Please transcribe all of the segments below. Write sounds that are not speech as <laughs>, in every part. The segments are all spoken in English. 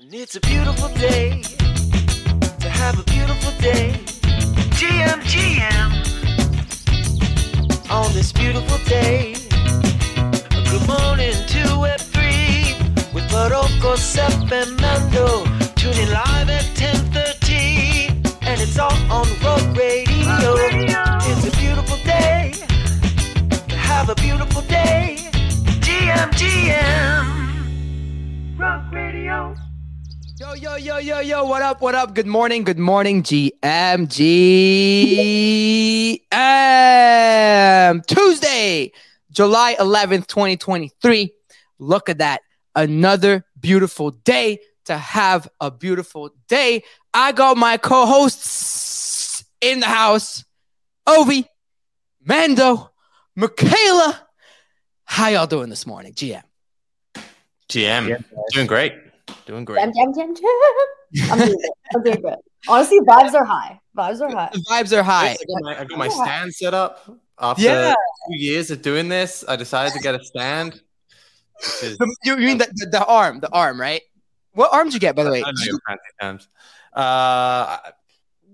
And it's a beautiful day to have a beautiful day. GM, GM. On this beautiful day. Good morning to Web3 with Barocco, Sep, and Mando. Tuning live at 10.30 and it's all on Rug Radio. It's a beautiful day to have a beautiful day. GM, GM. Rug Radio. Yo, yo, yo, yo, yo, what up, what up? Good morning, good morning, GM, GM. Tuesday, July 11th, 2023. Look at that. Another beautiful day to have a beautiful day. I got my co hosts in the house Ovi, Mando, Michaela. How y'all doing this morning, GM? GM, doing great, doing great. Jam, jam, jam, jam. I'm doing good. I'm doing good. Honestly, vibes are high. Vibes are high. The vibes are high. I got my, I got my stand set up after Yeah. two years of doing this. I decided to get a stand. Is, The- you, you mean the, the, the arm, the arm, right? What arm did you get, by the way? I know your fancy terms. Uh, I-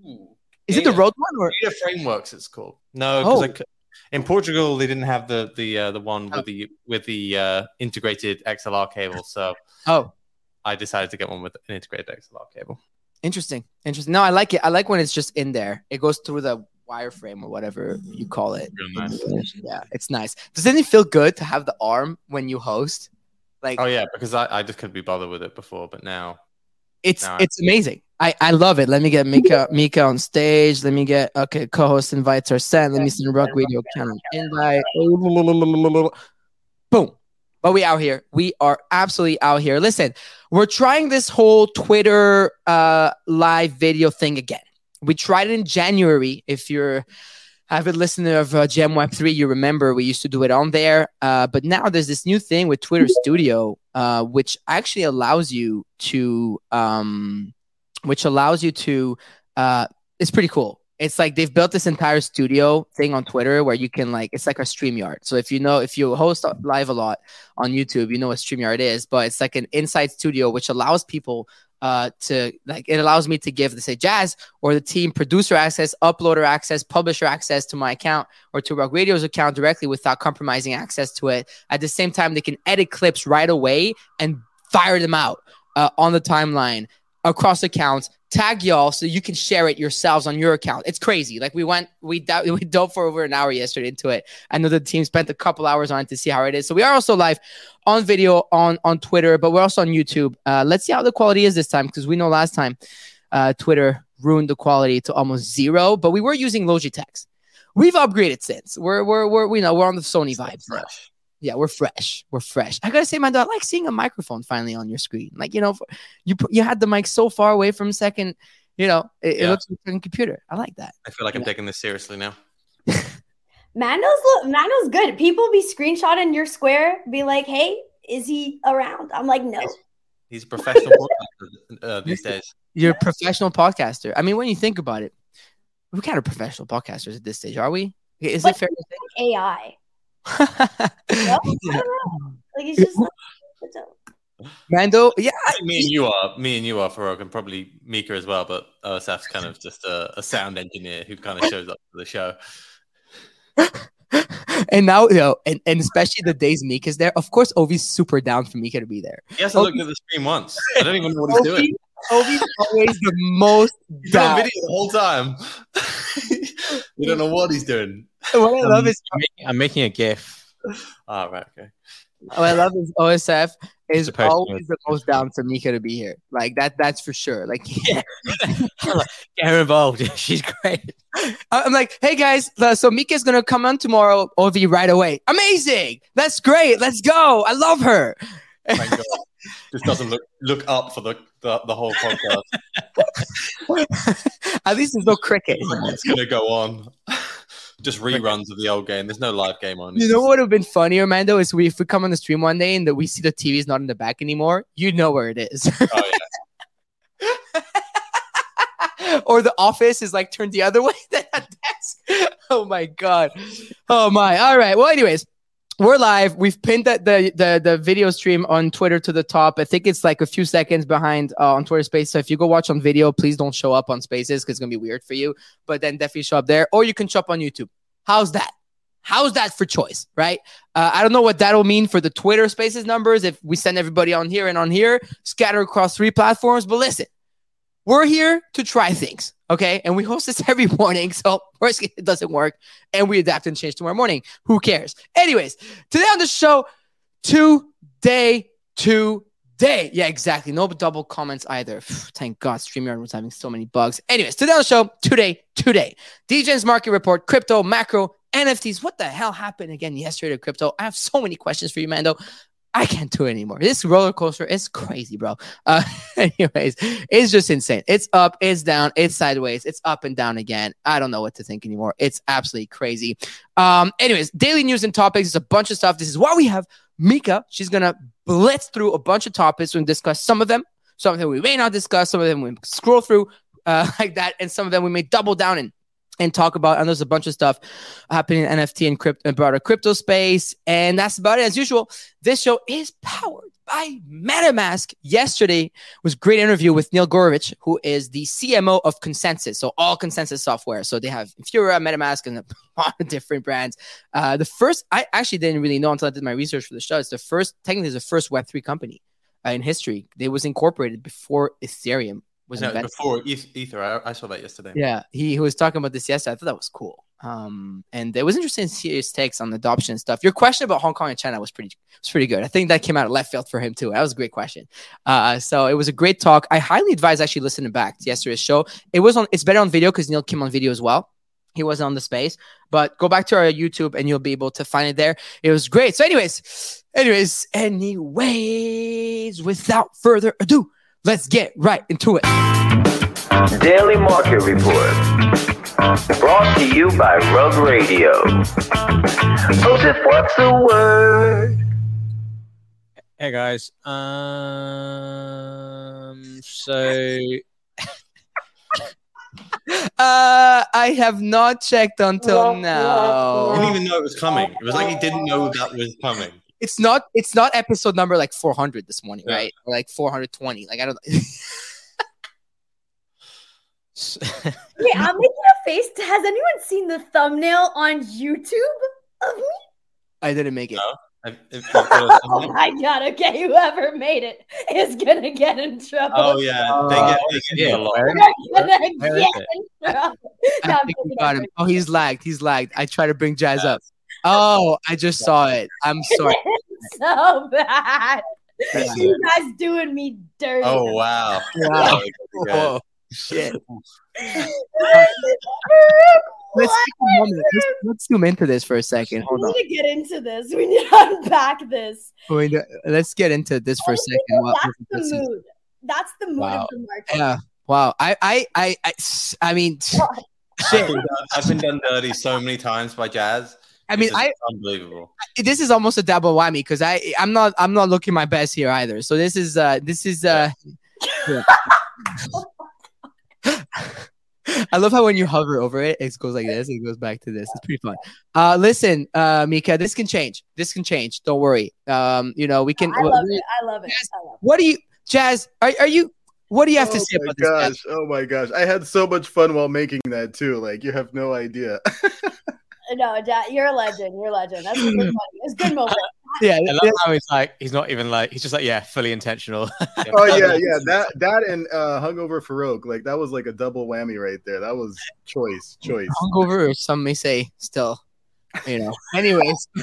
ooh, Is it the Beta- road one or? Beta Frameworks? It's called. No, because Oh. I c in Portugal they didn't have the the uh, the one with the with the uh, integrated XLR cable, so Oh, I decided to get one with an integrated XLR cable. interesting, interesting. No, I like it. I like when it's just in there. It goes through the wireframe or whatever you call it. Real nice. Yeah, it's nice. Doesn't it feel good to have the arm when you host? Like Oh yeah, because I, I just couldn't be bothered with it before, but now it's no, I- it's amazing. I, I love it. Let me get Mika Mika on stage. Let me get okay. Co-host invites are sent. Let me send Rug Radio Canon invite. Boom. But we out here. We are absolutely out here. Listen, we're trying this whole Twitter uh, live video thing again. We tried it in January. If you're avid listener of uh, GM Web 3, you remember we used to do it on there. Uh, but now there's this new thing with Twitter Studio, uh, which actually allows you to, um, which allows you to, uh, it's pretty cool. It's like they've built this entire studio thing on Twitter where you can like it's like a StreamYard. So if you know if you host live a lot on YouTube, you know what StreamYard is, but it's like an inside studio which allows people uh to like it allows me to give the say Jazz or the team producer access, uploader access, publisher access to my account or to Rug Radio's account directly without compromising access to it. At the same time, they can edit clips right away and fire them out uh, on the timeline across accounts. Tag y'all so you can share it yourselves on your account. It's crazy. Like we went, we do- <laughs> we dove for over an hour yesterday into it. I know the team spent a couple hours on it to see how it is. So we are also live on video on on Twitter, but we're also on YouTube. Uh, let's see how the quality is this time because we know last time uh, Twitter ruined the quality to almost zero. But we were using Logitech. We've upgraded since. We're we're we're we know we're on the Sony vibes. now. Fresh. Yeah, we're fresh. We're fresh. I gotta say, man, though, I like seeing a microphone finally on your screen. Like you know, you put you had the mic so far away from second. You know, it, it looks like a computer. I like that. I feel like I'm taking this seriously now. <laughs> Mando's look, Mando's good. People be screenshotting your square, be like, "Hey, is he around?" I'm like, "No." He's a professional <laughs> podcaster uh, these days. You're a professional podcaster. I mean, when you think about it, we're kind of professional podcasters at this stage, are we? Is it fair to AI. Say? No? I <laughs> don't know. Like it's just like, a- Mando, yeah, me and you are, me and you are Farokh, and probably Mika as well. But OSF's kind of just a, a sound engineer who kind of shows up for the show. <laughs> and now you know, and, and especially the days Mika's there. Of course, Ovi's super down for Mika to be there. He hasn't looked at the screen once. I don't even know what he's doing. Ovi's always the most He's on down. video the whole time. <laughs> we don't know what he's doing. What I love is I'm making, I'm making a GIF. <laughs> Oh, right, okay. what I love is OSF is always the most down for Mika to be here. Like that, that's for sure. Like <laughs> yeah. <laughs> Get her involved. She's great. I'm like, hey guys, uh, so Mika's gonna come on tomorrow, Ovi, right away. Amazing, that's great. Let's go. I love her. Thank God. Just doesn't look look up for the the, the whole podcast. At least there's no cricket. It's gonna go on. Just reruns of the old game. There's no live game on. You know what would have been funnier, Mando, is we if we come on the stream one day and that we see the TV's not in the back anymore, you know where it is. Oh, yeah. <laughs> or the office is like turned the other <laughs> way than a desk. Oh my god. Oh my. All right. Well, anyways, we're live. We've pinned the, the the the video stream on Twitter to the top. I think it's like a few seconds behind uh, on Twitter Space. So if you go watch on video, please don't show up on Spaces because it's gonna be weird for you. But then definitely show up there, or you can show up on YouTube. How's that? How's that for choice, right? Uh, I don't know what that'll mean for the Twitter Spaces numbers if we send everybody on here and on here, scatter across three platforms. But listen, we're here to try things, okay? And we host this <laughs> every morning. So, worst it doesn't work, and we adapt and change tomorrow morning. Who cares? Anyways, today on the show, today, today. Yeah, exactly. No double comments either. <sighs> Thank God, StreamYard was having so many bugs. Anyways, today on the show, today, today. DJ's market report, crypto, macro, NFTs. What the hell happened again yesterday to crypto? I have so many questions for you, Mando. I can't do it anymore. This roller coaster is crazy, bro. Uh, <laughs> anyways, it's just insane. It's up, it's down, it's sideways, it's up and down again. I don't know what to think anymore. It's absolutely crazy. Um, anyways, daily news and topics is a bunch of stuff. This is why we have Mika. She's gonna blitz through a bunch of topics and discuss some of them. Some of them we may not discuss. Some of them we scroll through uh, <laughs> like that, and some of them we may double down in and talk about. And there's a bunch of stuff happening in NFT and crypto and broader crypto space. And that's about it. As usual, this show is powered by MetaMask. Yesterday was great interview with Neil Gorovich, who is the CMO of Consensys, So all Consensys software. So they have Infura, MetaMask, and a <laughs> lot of different brands. Uh, the first, I actually didn't really know until I did my research for the show. It's the first, technically, the first Web3 company uh, in history. It was incorporated before Ethereum was no, invented. before Ether. I, I saw that yesterday. Yeah, he, he was talking about this yesterday. I thought that was cool. Um, and it was interesting to see his takes on adoption and stuff. Your question about Hong Kong and China was pretty was pretty good. I think that came out of left field for him too. That was a great question. Uh, so it was a great talk. I highly advise actually listening back to yesterday's show. It was on. It's better on video because Neil came on video as well. He wasn't on the space, but go back to our YouTube and you'll be able to find it there. It was great. So, anyways, anyways, anyways, without further ado, let's get right into it. Daily Market Report. Brought to you by Rug Radio. Joseph, what's the word? Hey guys. Um. So <laughs> Uh, I have not checked until He now. didn't even know it was coming. It was like he didn't know that was coming. It's not. It's not episode number like 400 this morning, Yeah. right? Or like 420. Like I don't. <laughs> Wait, I'm making a face. Has anyone seen the thumbnail on YouTube of me? I didn't make it. No. If- if got <laughs> a Oh my god! Okay, whoever made it is gonna get in trouble. Oh yeah, they get, they get yeah, a lot. where- They're gonna get in trouble. <laughs> I No, I'm think we got him. Oh, he's lagged. He's lagged. I try to bring Jazz up. Oh, I just saw it. I'm <laughs> sorry. so bad. Yeah. You guys doing me dirty. Oh wow. <laughs> Wow. Oh, Whoa, shit. Let's, <laughs> Let's take a moment. Let's, let's zoom into this for a second. Hold we on. need to get into this. We need to unpack this. Wait, uh, Let's get into this for a Honestly, second. Well, That's the let's see. mood. That's the mood Wow. of the market. Yeah. Wow. I, I, I, I, I mean, I've shit. been, done, I've been done dirty so many times by Jazz. I mean, This is I, unbelievable. this is almost a double whammy because I, I'm not, I'm not looking my best here either. So this is, uh, this is, uh, yeah. <laughs> I love how when you hover over it, it goes like this. It goes back to this. It's pretty fun. Uh, listen, uh, Mika, this can change. This can change. Don't worry. Um, you know, we can. I love it. I love it. I love What do you, Jazz? Are, are you? What do you have to oh say my about this? Jazz? gosh! Oh my gosh! I had so much fun while making that too. Like you have no idea. <laughs> it. No, Dad, you're a legend. You're a legend. That's good <clears throat> money. It's good moment. <laughs> Yeah, I love how he's like he's not even like he's just like yeah, fully intentional. <laughs> oh yeah, yeah. That that and uh, hungover Farokh, like that was like a double whammy right there. That was choice, choice. hungover, or some may say still. You know. Anyways, <laughs>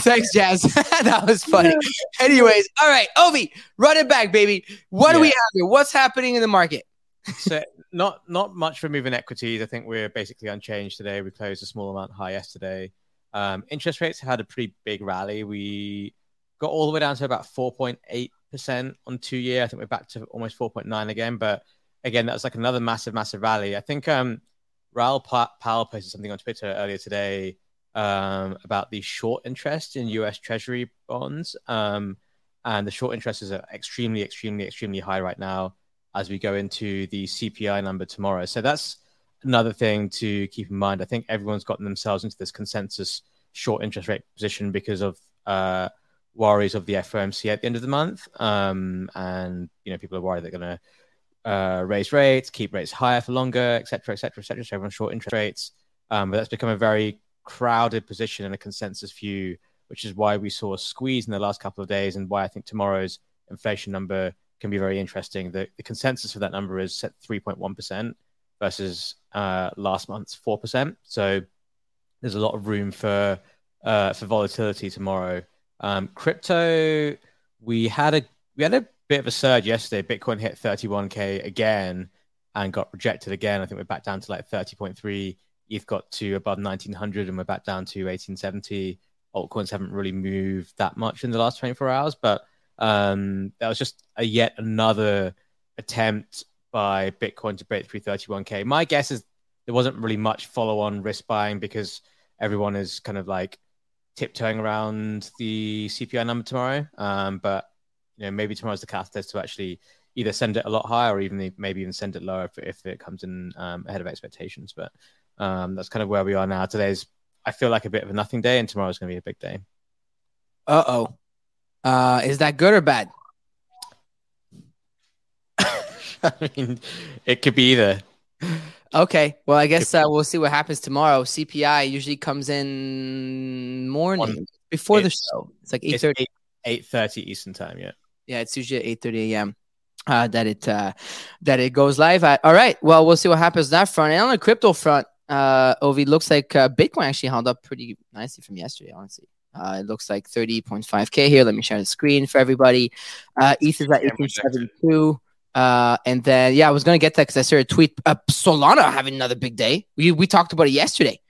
thanks, Jazz. that was funny. Anyways, all right, Ovi, run it back, baby. What do we have here? What's happening in the market? So <laughs> not not much for moving equities. I think we're basically unchanged today. We closed a small amount high yesterday. Um, interest rates had a pretty big rally. We got all the way down to about 4.8 percent on two year. I think we're back to almost 4.9 again. But again, that's like another massive, massive rally. I think um, Raoul Pa- Pal posted something on Twitter earlier today um, about the short interest in U.S. Treasury bonds, um, and the short interest is extremely, extremely, extremely high right now as we go into the CPI number tomorrow. So that's another thing to keep in mind. I think everyone's gotten themselves into this consensus short interest rate position because of uh, worries of the FOMC at the end of the month. Um, and you know, people are worried they're going to uh, raise rates, keep rates higher for longer, etc., etc., et cetera. So everyone's short interest rates. Um, but that's become a very crowded position and a consensus view, which is why we saw a squeeze in the last couple of days, and why I think tomorrow's inflation number can be very interesting. The, the consensus for that number is set 3.1% versus uh, last month's 4%. So there's a lot of room for uh, for volatility tomorrow. Um, crypto, we had a we had a bit of a surge yesterday. Bitcoin hit 31k again and got rejected again. I think we're back down to like 30.3. ETH got to above 1900 and we're back down to 1870. Altcoins haven't really moved that much in the last 24 hours, but um, that was just a yet another attempt by Bitcoin to break through 31k. My guess is there wasn't really much follow-on risk buying because everyone is kind of like tiptoeing around the CPI number tomorrow. Um, but you know, maybe tomorrow's the catalyst to actually either send it a lot higher or even maybe even send it lower if, if it comes in um, ahead of expectations. But um, that's kind of where we are now. Today's I feel like a bit of a nothing day, and tomorrow's going to be a big day. Uh-oh. Uh Is that good or bad? <laughs> I mean, it could be either. Okay. Well, I guess uh, we'll see what happens tomorrow. CPI usually comes in morning before the show. It's like eight thirty. Eight thirty Eastern time. Yeah. Yeah, it's usually at eight thirty a.m. Uh, that it uh, that it goes live at. All right. Well, we'll see what happens on that front. And on the crypto front, uh, Ovi looks like uh, Bitcoin actually held up pretty nicely from yesterday. Honestly, uh, it looks like thirty point five k here. Let me share the screen for everybody. Uh, ETH is at Yeah, eighteen seventy two. Uh, and then yeah, I was gonna get that because I saw a tweet. Uh, Solana having another big day. We we talked about it yesterday.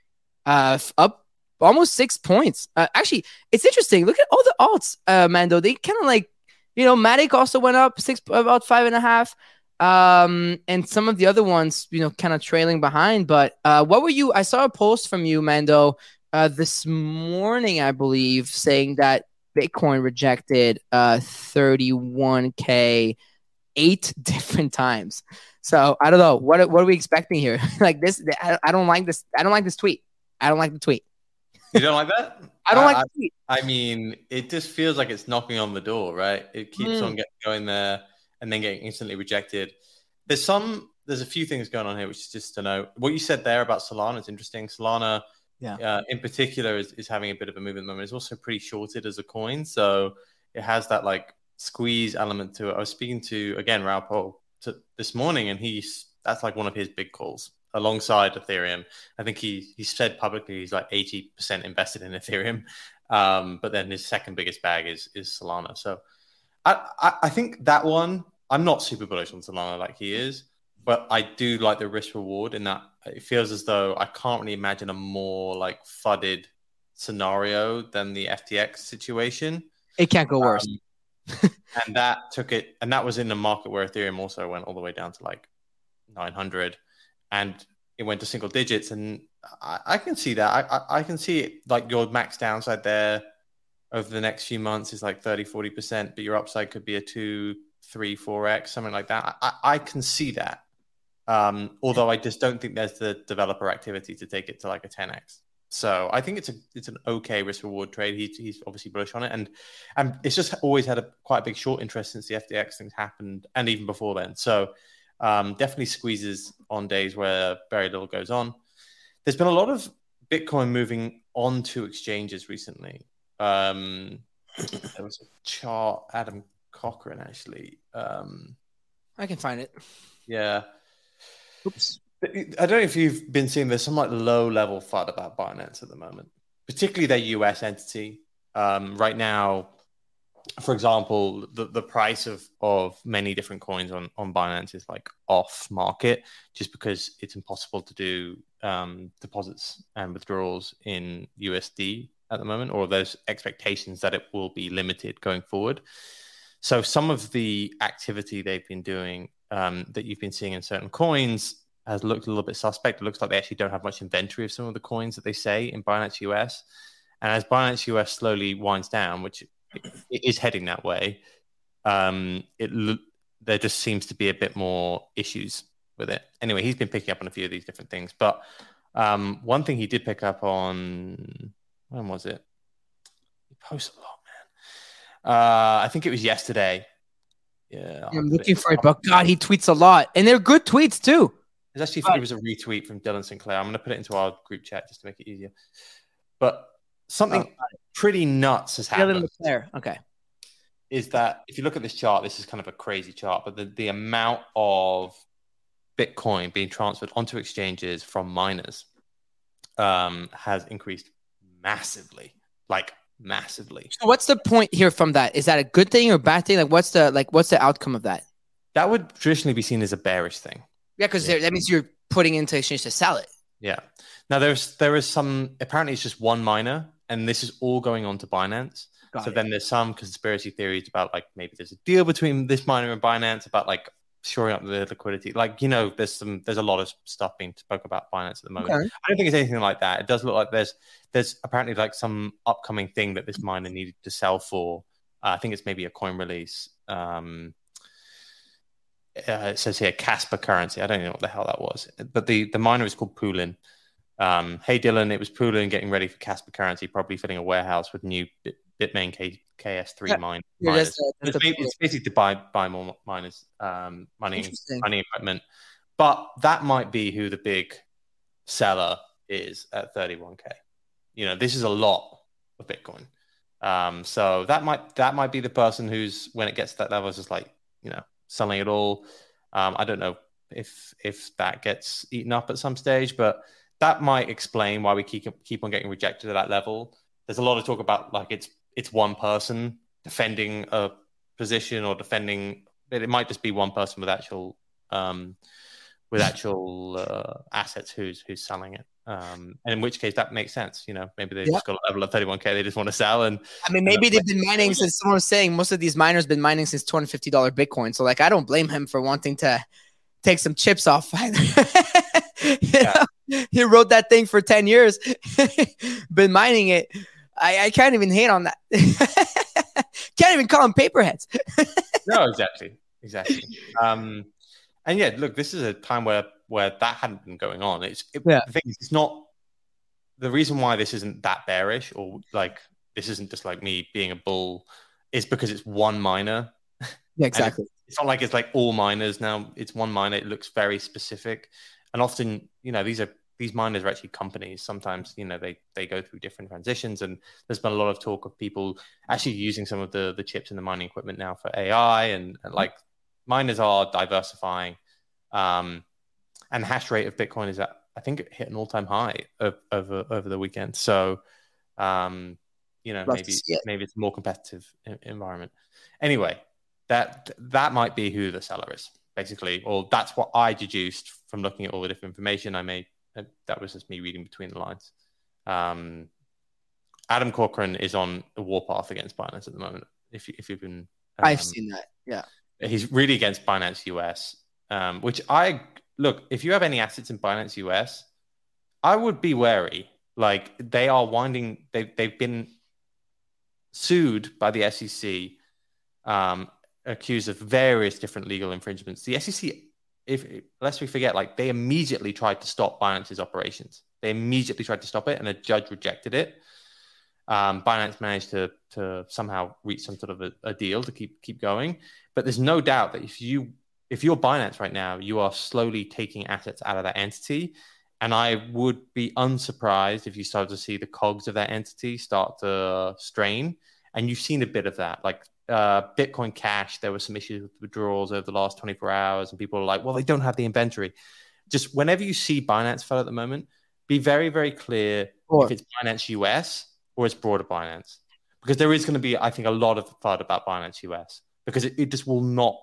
Uh, up almost six points. Uh, actually, it's interesting. Look at all the alts, uh, Mando. They kind of like, you know, Matic also went up six, about five and a half. Um, and some of the other ones, you know, kind of trailing behind. But uh, what were you? I saw a post from you, Mando, uh, this morning, I believe, saying that Bitcoin rejected uh 31k eight <laughs> different times. So I don't know what what are we expecting here? <laughs> like this, I, I don't like this. I don't like this tweet. I don't like the tweet. You don't like that? <laughs> I don't I- like the tweet. I mean, it just feels like it's knocking on the door, right? It keeps Mm. on getting going there and then getting instantly rejected. There's some, there's a few things going on here, which is just to know what you said there about Solana is interesting. Solana, Yeah. uh, in particular, is, is having a bit of a move at the moment. It's also pretty shorted as a coin, so it has that like squeeze element to it. I was speaking to again Raoul Pal to, this morning, and he's that's like one of his big calls alongside Ethereum. I think he he said publicly he's like eighty percent invested in Ethereum, um, but then his second biggest bag is is Solana. So I, I I think that one I'm not super bullish on Solana like he is, but I do like the risk reward in that it feels as though I can't really imagine a more like fudded scenario than the FTX situation. It can't go worse. Um, <laughs> and that took it, and that was in the market where Ethereum also went all the way down to like 900, and it went to single digits. And I, I can see that. I, I, I can see it like your max downside there over the next few months is like 30, 40%, but your upside could be a two, three, four X, something like that. I, I can see that. Um, although I just don't think there's the developer activity to take it to like a 10x. So I think it's a it's an okay risk reward trade. He's he's obviously bullish on it, and and it's just always had a quite a big short interest since the FTX things happened, and even before then. So um, definitely squeezes on days where very little goes on. There's been a lot of Bitcoin moving onto exchanges recently. Um, there was a chart, Adam Cochran actually. Um, I can find it. yeah, Oops. I don't know if you've been seeing there's some like low level FUD about Binance at the moment, particularly their US entity. Um, right now, for example, the, the price of, of many different coins on, on Binance is like off market just because it's impossible to do um, deposits and withdrawals in USD at the moment, or there's expectations that it will be limited going forward. So some of the activity they've been doing um, that you've been seeing in certain coins has looked a little bit suspect. It looks like they actually don't have much inventory of some of the coins that they say in Binance US. And as Binance US slowly winds down, which it is heading that way, um, it lo- there just seems to be a bit more issues with it. Anyway, he's been picking up on a few of these different things. But um, one thing he did pick up on, when was it? He posts a lot, man. Uh, I think it was yesterday. Yeah, I'm looking for it, but God, he tweets a lot, and they're good tweets too. It's actually it was a retweet from Dylan LeClair. I'm going to put it into our group chat just to make it easier. But something Oh. pretty nuts has happened. Dylan happened. LeClair. Okay. Is that if you look at this chart, this is kind of a crazy chart, but the, the amount of Bitcoin being transferred onto exchanges from miners um, has increased massively, like massively. So what's the point here from that? Is that a good thing or a bad thing? Like, what's the like? What's the outcome of that? That would traditionally be seen as a bearish thing. Yeah, because Yeah. that means you're putting into exchange to sell it. Yeah. Now there's there is some apparently it's just one miner, and this is all going on to Binance. Got so it. then there's some conspiracy theories about like maybe there's a deal between this miner and Binance about like shoring up the liquidity. Like you know, there's some there's a lot of stuff being spoke about Binance at the moment. Okay. I don't think it's anything like that. It does look like there's there's apparently like some upcoming thing that this miner needed to sell for. Uh, I think it's maybe a coin release. Um, uh, it says here Kaspa currency. I don't know what the hell that was, but the the miner is called Poolin. Um, hey Dylan, it was Poolin getting ready for Kaspa currency, probably filling a warehouse with new Bit, Bitmain K, KS3 Yeah. mine Yeah, miners. that's it's, it's basically to buy buy more miners, um, money equipment. But that might be who the big seller is at 31k. You know, this is a lot of Bitcoin. Um, so that might that might be the person who's when it gets to that level is just like you know selling it all. Um, I don't know if if that gets eaten up at some stage, but that might explain why we keep keep on getting rejected at that level. There's a lot of talk about like it's it's one person defending a position or defending, it might just be one person with actual um, with actual uh, assets who's who's selling it. Um, and in which case that makes sense. You know, maybe they Yeah. just got a level of 31k they just want to sell, and I mean, maybe they've been mining since someone was saying most of these miners been mining since two hundred fifty dollar Bitcoin. So like, I don't blame him for wanting to take some chips off. <laughs> either. You Yeah. <laughs> he wrote that thing for ten years, <laughs> been mining it. I, I can't even hate on that. <laughs> can't even call them paperheads. no, exactly, exactly. Um, and yeah, look, this is a time where where that hadn't been going on. It's it, Yeah. the thing is, it's not the reason why this isn't that bearish or like this isn't just like me being a bull is because it's one miner. Yeah, exactly. It's not like it's like all miners now. It's one miner. It looks very specific, and often, you know, these are these miners are actually companies. Sometimes, you know, they they go through different transitions, and there's been a lot of talk of people actually using some of the the chips and the mining equipment now for AI, and, and like miners are diversifying. Um, and the hash rate of Bitcoin is at I think it hit an all time high of, over over the weekend. So, um, you know, maybe maybe it's a more competitive environment. Anyway, that that might be who the seller is basically, or that's what I deduced from looking at all the different information I made. Uh, That was just me reading between the lines. Um, Adam Cochran is on a warpath against Binance at the moment. If you, if you've been, I've um, seen that. Yeah. he's really against Binance US, um, which I look. If you have any assets in Binance US, I would be wary. Like they are winding. They they've been sued by the SEC, um, accused of various different legal infringements. The SEC, if lest we forget, like they immediately tried to stop Binance's operations. They immediately tried to stop it, and a judge rejected it. Um, Binance managed to to somehow reach some sort of a, a deal to keep keep going. But there's no doubt that if you if you're Binance right now, you are slowly taking assets out of that entity. And I would be unsurprised if you start to see the cogs of that entity start to strain. And you've seen a bit of that. Like uh, Bitcoin Cash, there were some issues with withdrawals over the last 24 hours, and people are like, well, they don't have the inventory. Just whenever you see Binance fell at the moment, be very, very clear Sure. if it's Binance US or it's broader Binance. Because there is going to be, I think, a lot of FUD about Binance US because it, it just will not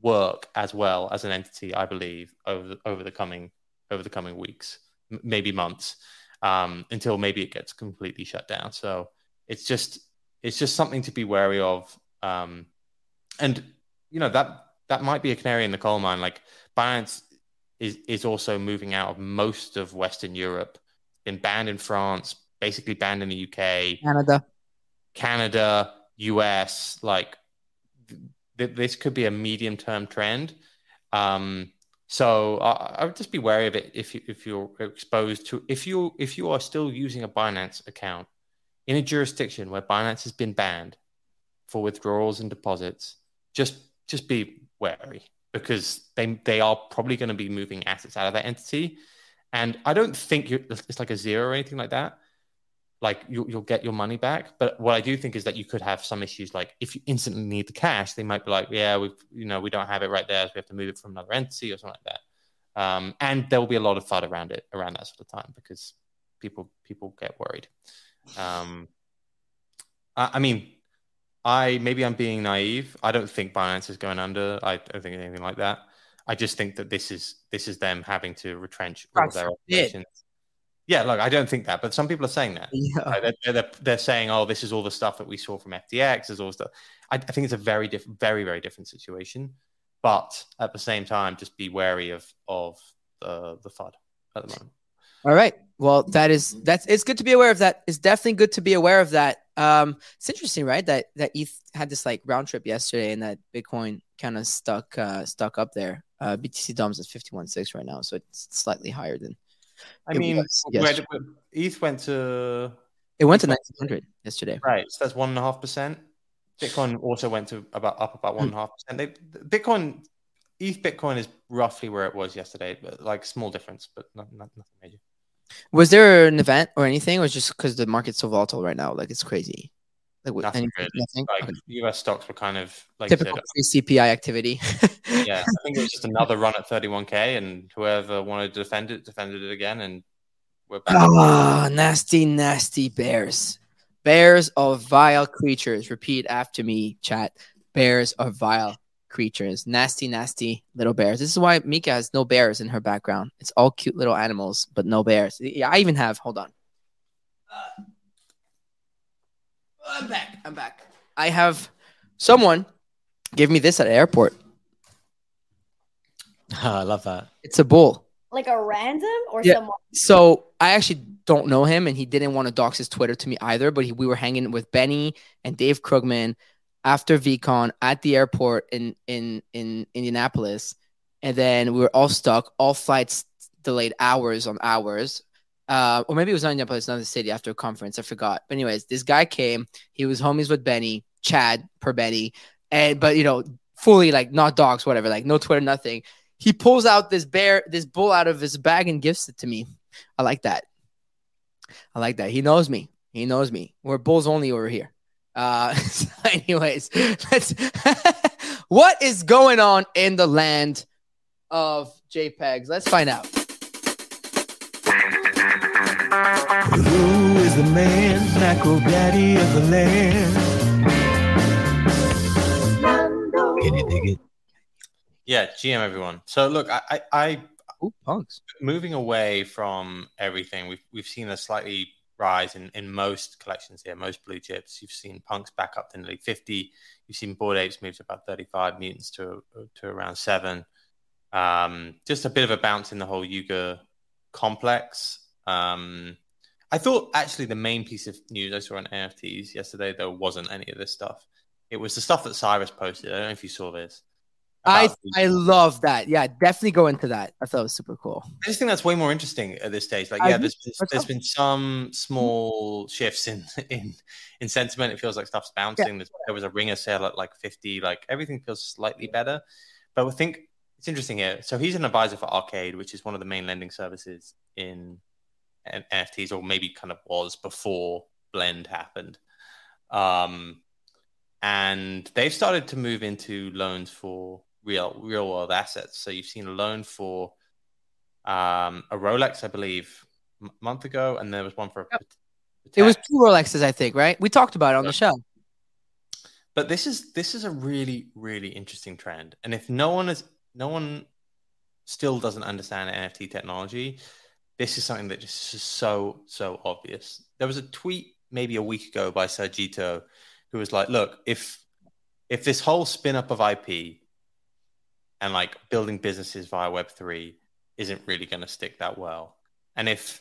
work as well as an entity, I believe, over the, over the coming over the coming weeks, m- maybe months, um, until maybe it gets completely shut down. So it's just it's just something to be wary of, um, and you know that that might be a canary in the coal mine. Like Binance is is also moving out of most of Western Europe, been banned in France, basically banned in the UK. Canada. Canada, US, like th- this could be a medium term trend. Um, so I, I would just be wary of it if you if you're exposed to if you if you are still using a Binance account in a jurisdiction where Binance has been banned for withdrawals and deposits, just just be wary because they they are probably going to be moving assets out of that entity, and I don't think it's like a zero or anything like that. Like you, you'll get your money back, but what I do think is that you could have some issues. Like if you instantly need the cash, they might be like, "Yeah, we you know we don't have it right there, so we have to move it from another entity or something like that." Um, and there will be a lot of thought around it around that sort of time because people people get worried. Um, I, I mean, I maybe I'm being naive. I don't think Binance is going under. I don't think anything like that. I just think that this is this is them having to retrench all God their operations. Yeah, look, I don't think that, but some people are saying that. Yeah. Like, they're, they're, they're saying, "Oh, this is all the stuff that we saw from FTX." There's all stuff. I, I think it's a very different, very, very different situation. But at the same time, just be wary of of the the FUD at the moment. All right. Well, that is that's it's good to be aware of that. It's definitely good to be aware of that. Um, it's interesting, right? That that ETH had this like round trip yesterday, and that Bitcoin kind of stuck uh stuck up there. Uh, BTC DOMs at fifty one six right now, so it's slightly higher than I mean, where ETH went to it went to nineteen hundred yesterday. right, so that's one and a half percent. Bitcoin also went to about up about one and a half percent. They Bitcoin, ETH Bitcoin is roughly where it was yesterday, but like small difference, but not, not, nothing major. Was there an event or anything, or was just because the market's so volatile right now? Like it's crazy. Like Nothing anything, nothing? Like Okay. US stocks were kind of like Typical said, CPI activity. <laughs> yeah. I think it was just another run at 31k, and whoever wanted to defend it defended it again, and we're back. Ah, nasty, nasty bears. Bears are vile creatures. Repeat after me, chat. Bears are vile creatures. Nasty, nasty little bears. This is why Mika has no bears in her background. It's all cute little animals, but no bears. Yeah, I even have. Hold on. Uh, I'm back. I'm back. I have someone give me this at the airport. <laughs> I love that. It's a bull. Like a random or Yeah. someone? So I actually don't know him, and he didn't want to dox his Twitter to me either. But he, we were hanging with Benny and Dave Krugman after VeeCon at the airport in in in Indianapolis, and then we were all stuck. All flights delayed hours on hours. Uh, or maybe it was not Indianapolis, another city after a conference. I forgot. But anyways, this guy came. He was homies with Benny, Chad per Benny, and but you know, fully like not dogs, whatever, like no Twitter, nothing. He pulls out this bear, this bull out of his bag and gives it to me. I like that. I like that. He knows me. He knows me. We're bulls only over here. Uh, <laughs> so anyways, let's. <laughs> what is going on in the land of JPEGs? Let's find out. Who is the man, macro daddy of the land? Can you dig it? Yeah, GM everyone. So look, I, I, I Ooh, punks. moving away from everything, we've we've seen a slightly rise in, in most collections here, most blue chips. You've seen punks back up to nearly 50. You've seen Bored Apes move to about 35, mutants to to around seven. Um, just a bit of a bounce in the whole Yuga complex. Um, I thought actually the main piece of news I saw on NFTs yesterday, there wasn't any of this stuff. It was the stuff that Cyrus posted. I don't know if you saw this. I I love that. Yeah, definitely go into that. I thought it was super cool. I just think that's way more interesting at this stage. Like, yeah, there's been, there's been some small shifts in <laughs> in in sentiment. It feels like stuff's bouncing. There's, there was a ringer sale at like 50. Like everything feels slightly better. But I think it's interesting here. So he's an advisor for Arcade, which is one of the main lending services in NFTs, or maybe kind of was before Blend happened. Um, and they've started to move into loans for real real world assets. So you've seen a loan for um, a Rolex, I believe, a month ago, and there was one for a Yep. It was two Rolexes, I think, right? We talked about it on the show. but this is this is a really really interesting trend, and if no one is no one still doesn't understand NFT technology, this is something that just is so so obvious. There was a tweet maybe a week ago by Sergito who was like, "Look, if if this whole spin up of IP and like building businesses via Web three isn't really going to stick that well, and if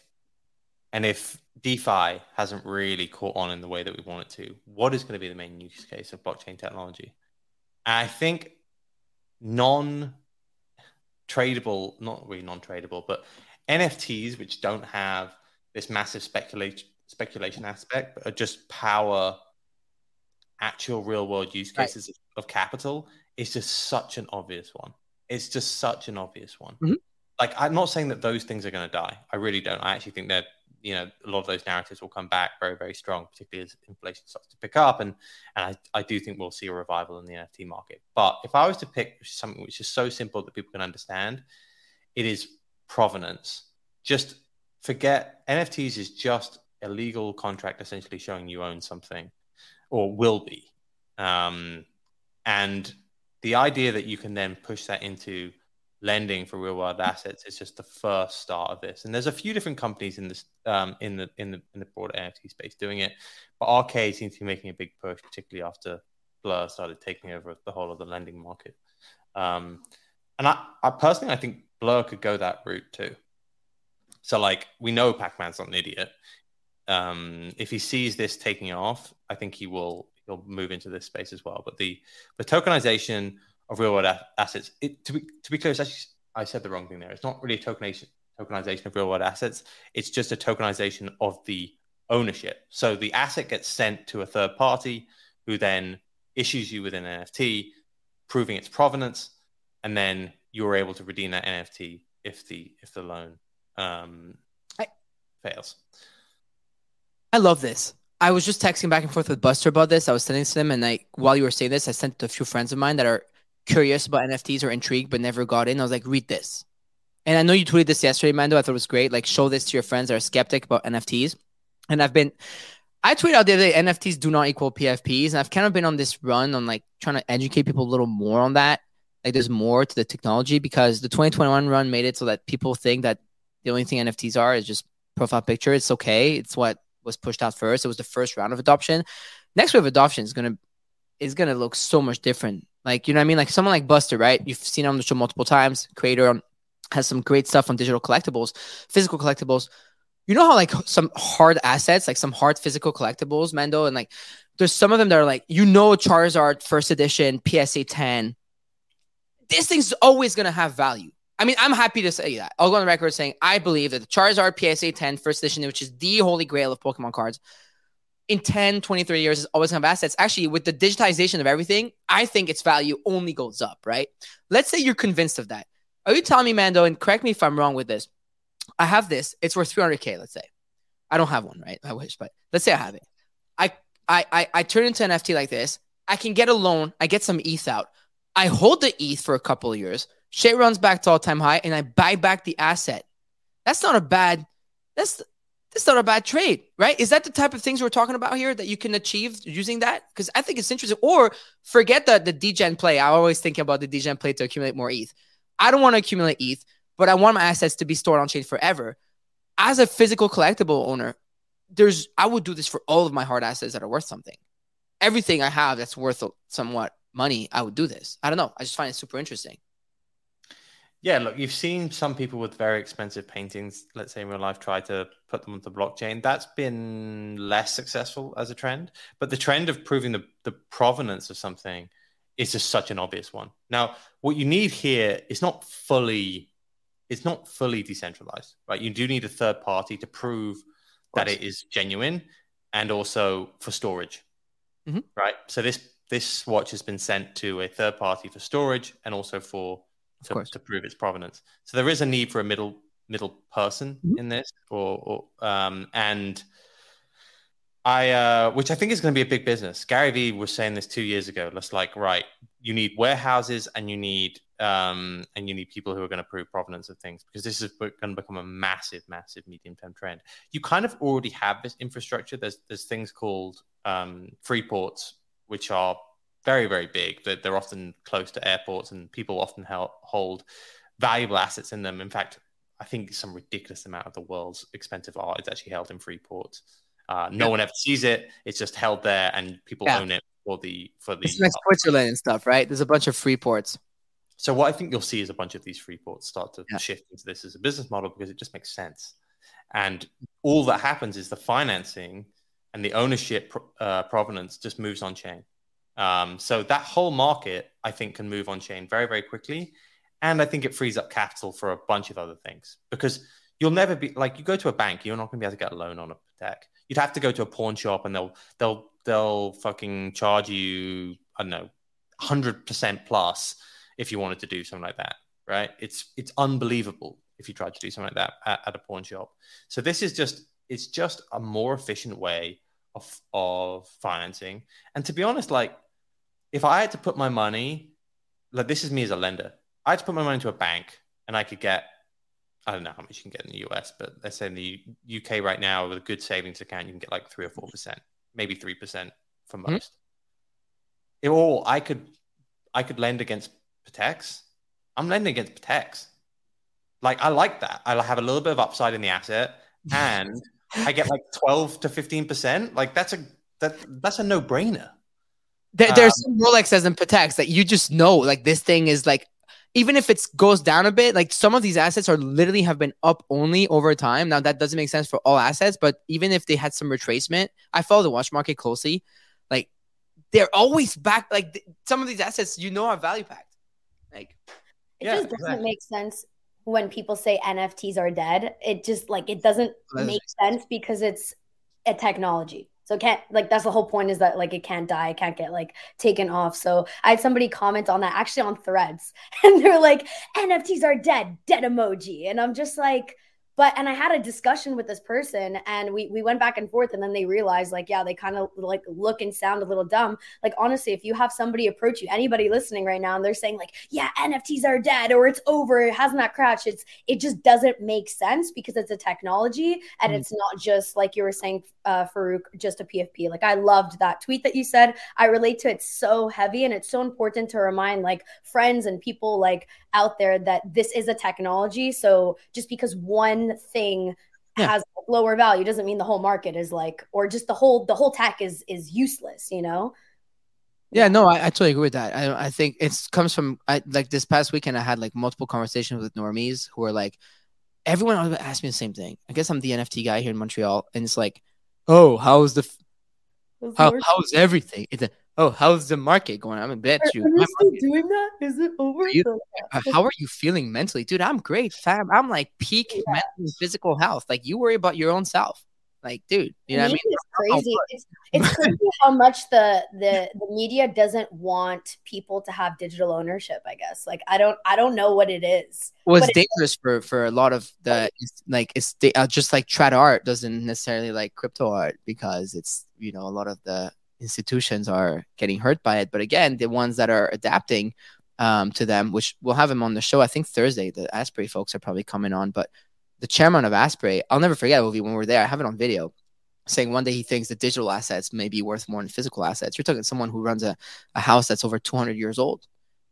and if DeFi hasn't really caught on in the way that we want it to, what is going to be the main use case of blockchain technology? And I think non tradable, not really non tradable, but NFTs, which don't have this massive speculation speculation aspect, but are just power actual real world use Right. cases of capital is just such an obvious one. It's just such an obvious one. Mhm. Like I'm not saying that those things are going to die. I really don't. I actually think that you know a lot of those narratives will come back very very strong, particularly as inflation starts to pick up, and and I, I do think we'll see a revival in the NFT market. But if I was to pick something which is so simple that people can understand, it is provenance. Just forget NFTs is just a legal contract essentially showing you own something or will be. Um, and the idea that you can then push that into lending for real world assets is just the first start of this. And there's a few different companies in this um, in the in the in the broader NFT space doing it, but Arcade seems to be making a big push, particularly after Blur started taking over the whole of the lending market. Um, and I, I personally, I think Blur could go that route too. So like we know Pac-Man's not an idiot. Um, if he sees this taking off, I think he will he'll move into this space as well. But the the tokenization of real world assets, it, to be to be clear, it's actually I said the wrong thing there. It's not really a tokenization tokenization of real world assets. It's just a tokenization of the ownership. So the asset gets sent to a third party who then issues you with an NFT, proving its provenance, and then you're able to redeem that NFT if the if the loan um, I- fails. I love this. I was just texting back and forth with Buster about this. I was sending to them, and like while you were saying this, I sent to a few friends of mine that are curious about NFTs or intrigued but never got in. I was like, read this. And I know you tweeted this yesterday, Mando. I thought it was great. Like, show this to your friends that are skeptic about NFTs. And I've been, I tweeted out the other day, NFTs do not equal PFPs. And I've kind of been on this run on like trying to educate people a little more on that. Like, there's more to the technology because the 2021 run made it so that people think that the only thing NFTs are is just profile picture. It's okay. It's what was pushed out first. It was the first round of adoption. Next wave of adoption is gonna is gonna look so much different. Like you know what I mean? Like someone like Buster, right? You've seen him on the show multiple times. Creator on has some great stuff on digital collectibles, physical collectibles. You know how like some hard assets, like some hard physical collectibles, Mando, and like there's some of them that are like you know Charizard first edition PSA 10. This thing's always gonna have value. I mean, I'm happy to say that. I'll go on the record saying I believe that the Charizard PSA 10 first edition, which is the holy grail of Pokemon cards, in 10, 20, 30 years is always going to have assets. Actually, with the digitization of everything, I think its value only goes up, right? Let's say you're convinced of that. Are you telling me, Mando, and correct me if I'm wrong with this? I have this, it's worth 300K, let's say. I don't have one, right? I wish, but let's say I have it. I, I, I, I turn into an NFT like this. I can get a loan, I get some ETH out. I hold the ETH for a couple of years. Shit runs back to all time high, and I buy back the asset. That's not a bad. That's that's not a bad trade, right? Is that the type of things we're talking about here that you can achieve using that? Because I think it's interesting. Or forget the the degen play. I always think about the degen play to accumulate more ETH. I don't want to accumulate ETH, but I want my assets to be stored on chain forever. As a physical collectible owner, there's I would do this for all of my hard assets that are worth something. Everything I have that's worth somewhat money, I would do this. I don't know. I just find it super interesting. Yeah, look, you've seen some people with very expensive paintings, let's say in real life, try to put them onto the blockchain. That's been less successful as a trend. But the trend of proving the, the provenance of something is just such an obvious one. Now, what you need here is not fully, it's not fully decentralized, right? You do need a third party to prove that it is genuine and also for storage. Mhm. Right. So this this watch has been sent to a third party for storage and also for to, to prove its provenance. So there is a need for a middle middle person Mhm. in this, or, or um, and I, uh, which I think is going to be a big business. Gary Vee was saying this two years ago. Let's like, right, you need warehouses and you need um, and you need people who are going to prove provenance of things because this is going to become a massive, massive medium term trend. You kind of already have this infrastructure. There's there's things called um, free ports, which are very, very big. That they're often close to airports, and people often hold valuable assets in them. In fact, I think some ridiculous amount of the world's expensive art is actually held in free ports. Uh, no one ever sees it; it's just held there, and people Yeah. own it for the for the. It's like Switzerland and stuff, right? There's a bunch of free ports. So what I think you'll see is a bunch of these free ports start to Yeah. shift into this as a business model because it just makes sense. And all that happens is the financing and the ownership uh, provenance just moves on chain. Um, so that whole market, I think, can move on chain very, very quickly. And I think it frees up capital for a bunch of other things because You'll never be like you go to a bank, you're not gonna be able to get a loan on a Patek. You'd have to go to a pawn shop and they'll they'll they'll fucking charge you, I don't know, hundred percent plus if you wanted to do something like that. Right? It's it's unbelievable if you tried to do something like that at, at a pawn shop. So this is just it's just a more efficient way of of financing. And to be honest, like if I had to put my money, like this is me as a lender, I had to put my money into a bank and I could get I don't know how much you can get in the US, but let's say in the UK right now with a good savings account, you can get like three or four percent, maybe three percent for Hmm. most. It- Or I could I could lend against Pateks. I'm lending against Pateks. Like I like that. I have a little bit of upside in the asset <laughs> and I get like 12 to 15 percent. Like that's a that that's a no brainer. There, there's Um, some Rolexes and Pateks that you just know, like this thing is like, even if it goes down a bit, like some of these assets are literally have been up only over time. Now that doesn't make sense for all assets, but even if they had some retracement, I follow the watch market closely. Like they're always back. Like th- some of these assets, you know, are value packed. Like It Yeah, just doesn't exactly. make sense when people say NFTs are dead. It just like it doesn't make sense because it's a technology. So can't like that's the whole point is that like it can't die, it can't get like taken off. So I had somebody comment on that actually on threads <laughs> and they're like, NFTs are dead, dead emoji. And I'm just like, but and I had a discussion with this person and we we went back and forth and then they realized like, yeah, they kind of like look and sound a little dumb. Like honestly if you have somebody approach you anybody listening right now and they're saying like yeah nfts are dead or it's over it has not crashed it's it just doesn't make sense because it's a technology and Mm. it's not just like you were saying uh Farokh just a pfp like i loved that tweet that you said. I relate to it so heavy and it's so important to remind like friends and people like out there that this is a technology. So just because one thing Yeah. has lower value doesn't mean the whole market is like or just the whole the whole tech is is useless you know Yeah, no, I, I totally agree with that. I I think it's comes from I like this past weekend. I had like multiple conversations with normies who are like, everyone always asks me the same thing. I guess I'm the NFT guy here in Montreal, and it's like, oh, how's the f- how, how's everything? It's a, oh, how's the market going? I'm a bet you. my market- doing that? Is it over? you- uh, how are you feeling mentally, dude? I'm great, fam. I'm like peak Yeah. mental and physical health. Like you worry about your own self, like dude. You know what I mean? Crazy. It's, it's crazy <laughs> how much the, the the media doesn't want people to have digital ownership. I guess. Like I don't I don't know what it is. well, it's But it- dangerous for for a lot of the like it's uh, just like trad art doesn't necessarily like crypto art because it's you know a lot of the institutions are getting hurt by it. But again the ones that are adapting um, to them which we'll have him on the show i think thursday the asprey folks are probably coming on but the chairman of asprey i'll never forget when we were there i have it on video saying one day he thinks that digital assets may be worth more than physical assets. You're talking someone who runs a, a house that's over 200 years old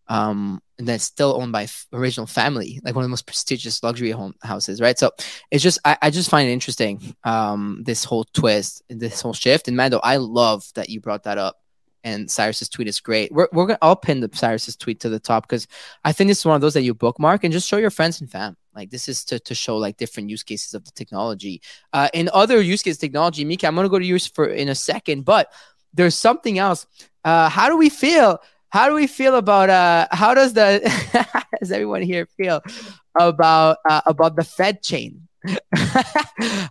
um, and that's still owned by f- original family, like one of the most prestigious luxury home houses, right? So it's just I, I just find it interesting, um, this whole twist, this whole shift. And Mando, I love that you brought that up. And Cyrus's tweet is great. We're we're gonna I'll pin the Cyrus's tweet to the top because I think this is one of those that you bookmark and just show your friends and fam. Like this is to to show like different use cases of the technology. Uh, in other use case technology, Mika, I'm gonna go to yours for in a second, but there's something else. Uh, how do we feel? How do we feel about uh? How does the <laughs> does everyone here feel about uh, about the Fed chain? <laughs>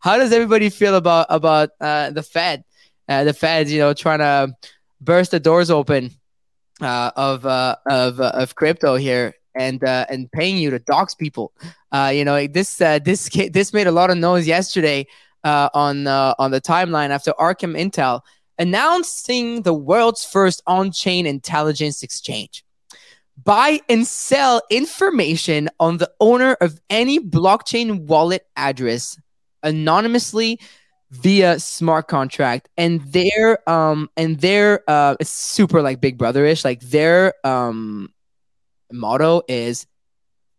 how does everybody feel about about uh, the Fed? Uh, the Fed, you know, trying to burst the doors open uh, of uh, of uh, of crypto here and uh, and paying you to dox people. Uh, you know, this uh, this <laughs> this made a lot of noise yesterday uh, on uh, on the timeline after Arkham Intel announcing the world's first on-chain intelligence exchange. Buy and sell information on the owner of any blockchain wallet address anonymously via smart contract and their um and their uh it's super like big brother-ish like their um motto is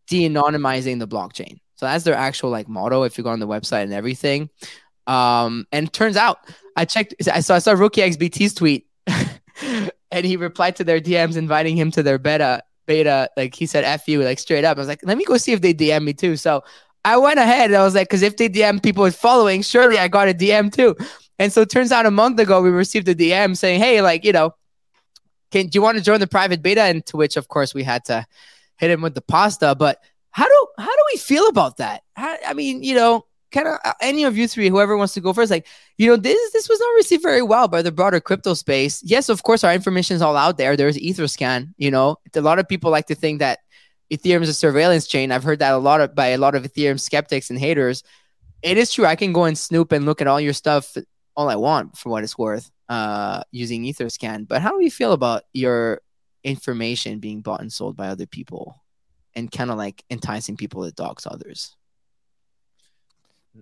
de-anonymizing the blockchain so that's their actual like motto if you go on the website and everything um and turns out i checked i saw i saw rookie xbt's tweet <laughs> and he replied to their dms inviting him to their beta beta like he said f you like straight up i was like let me go see if they dm me too so I went ahead and I was like, because if they DM people with following, surely I got a DM too. And so it turns out a month ago we received a DM saying, hey, like, you know, can do you want to join the private beta? And to which, of course, we had to hit him with the pasta. But How do how do we feel about that? How, I mean, you know, kind of any of you three, whoever wants to go first, like, you know, this this was not received very well by the broader crypto space. Yes, of course, our information is all out there. There's EtherScan. You know, a lot of people like to think that Ethereum is a surveillance chain. I've heard that a lot of by a lot of Ethereum skeptics and haters. It is true. I can go and snoop and look at all your stuff all I want for what it's worth uh, using EtherScan. But how do you feel about your information being bought and sold by other people and kind of like enticing people to dox others?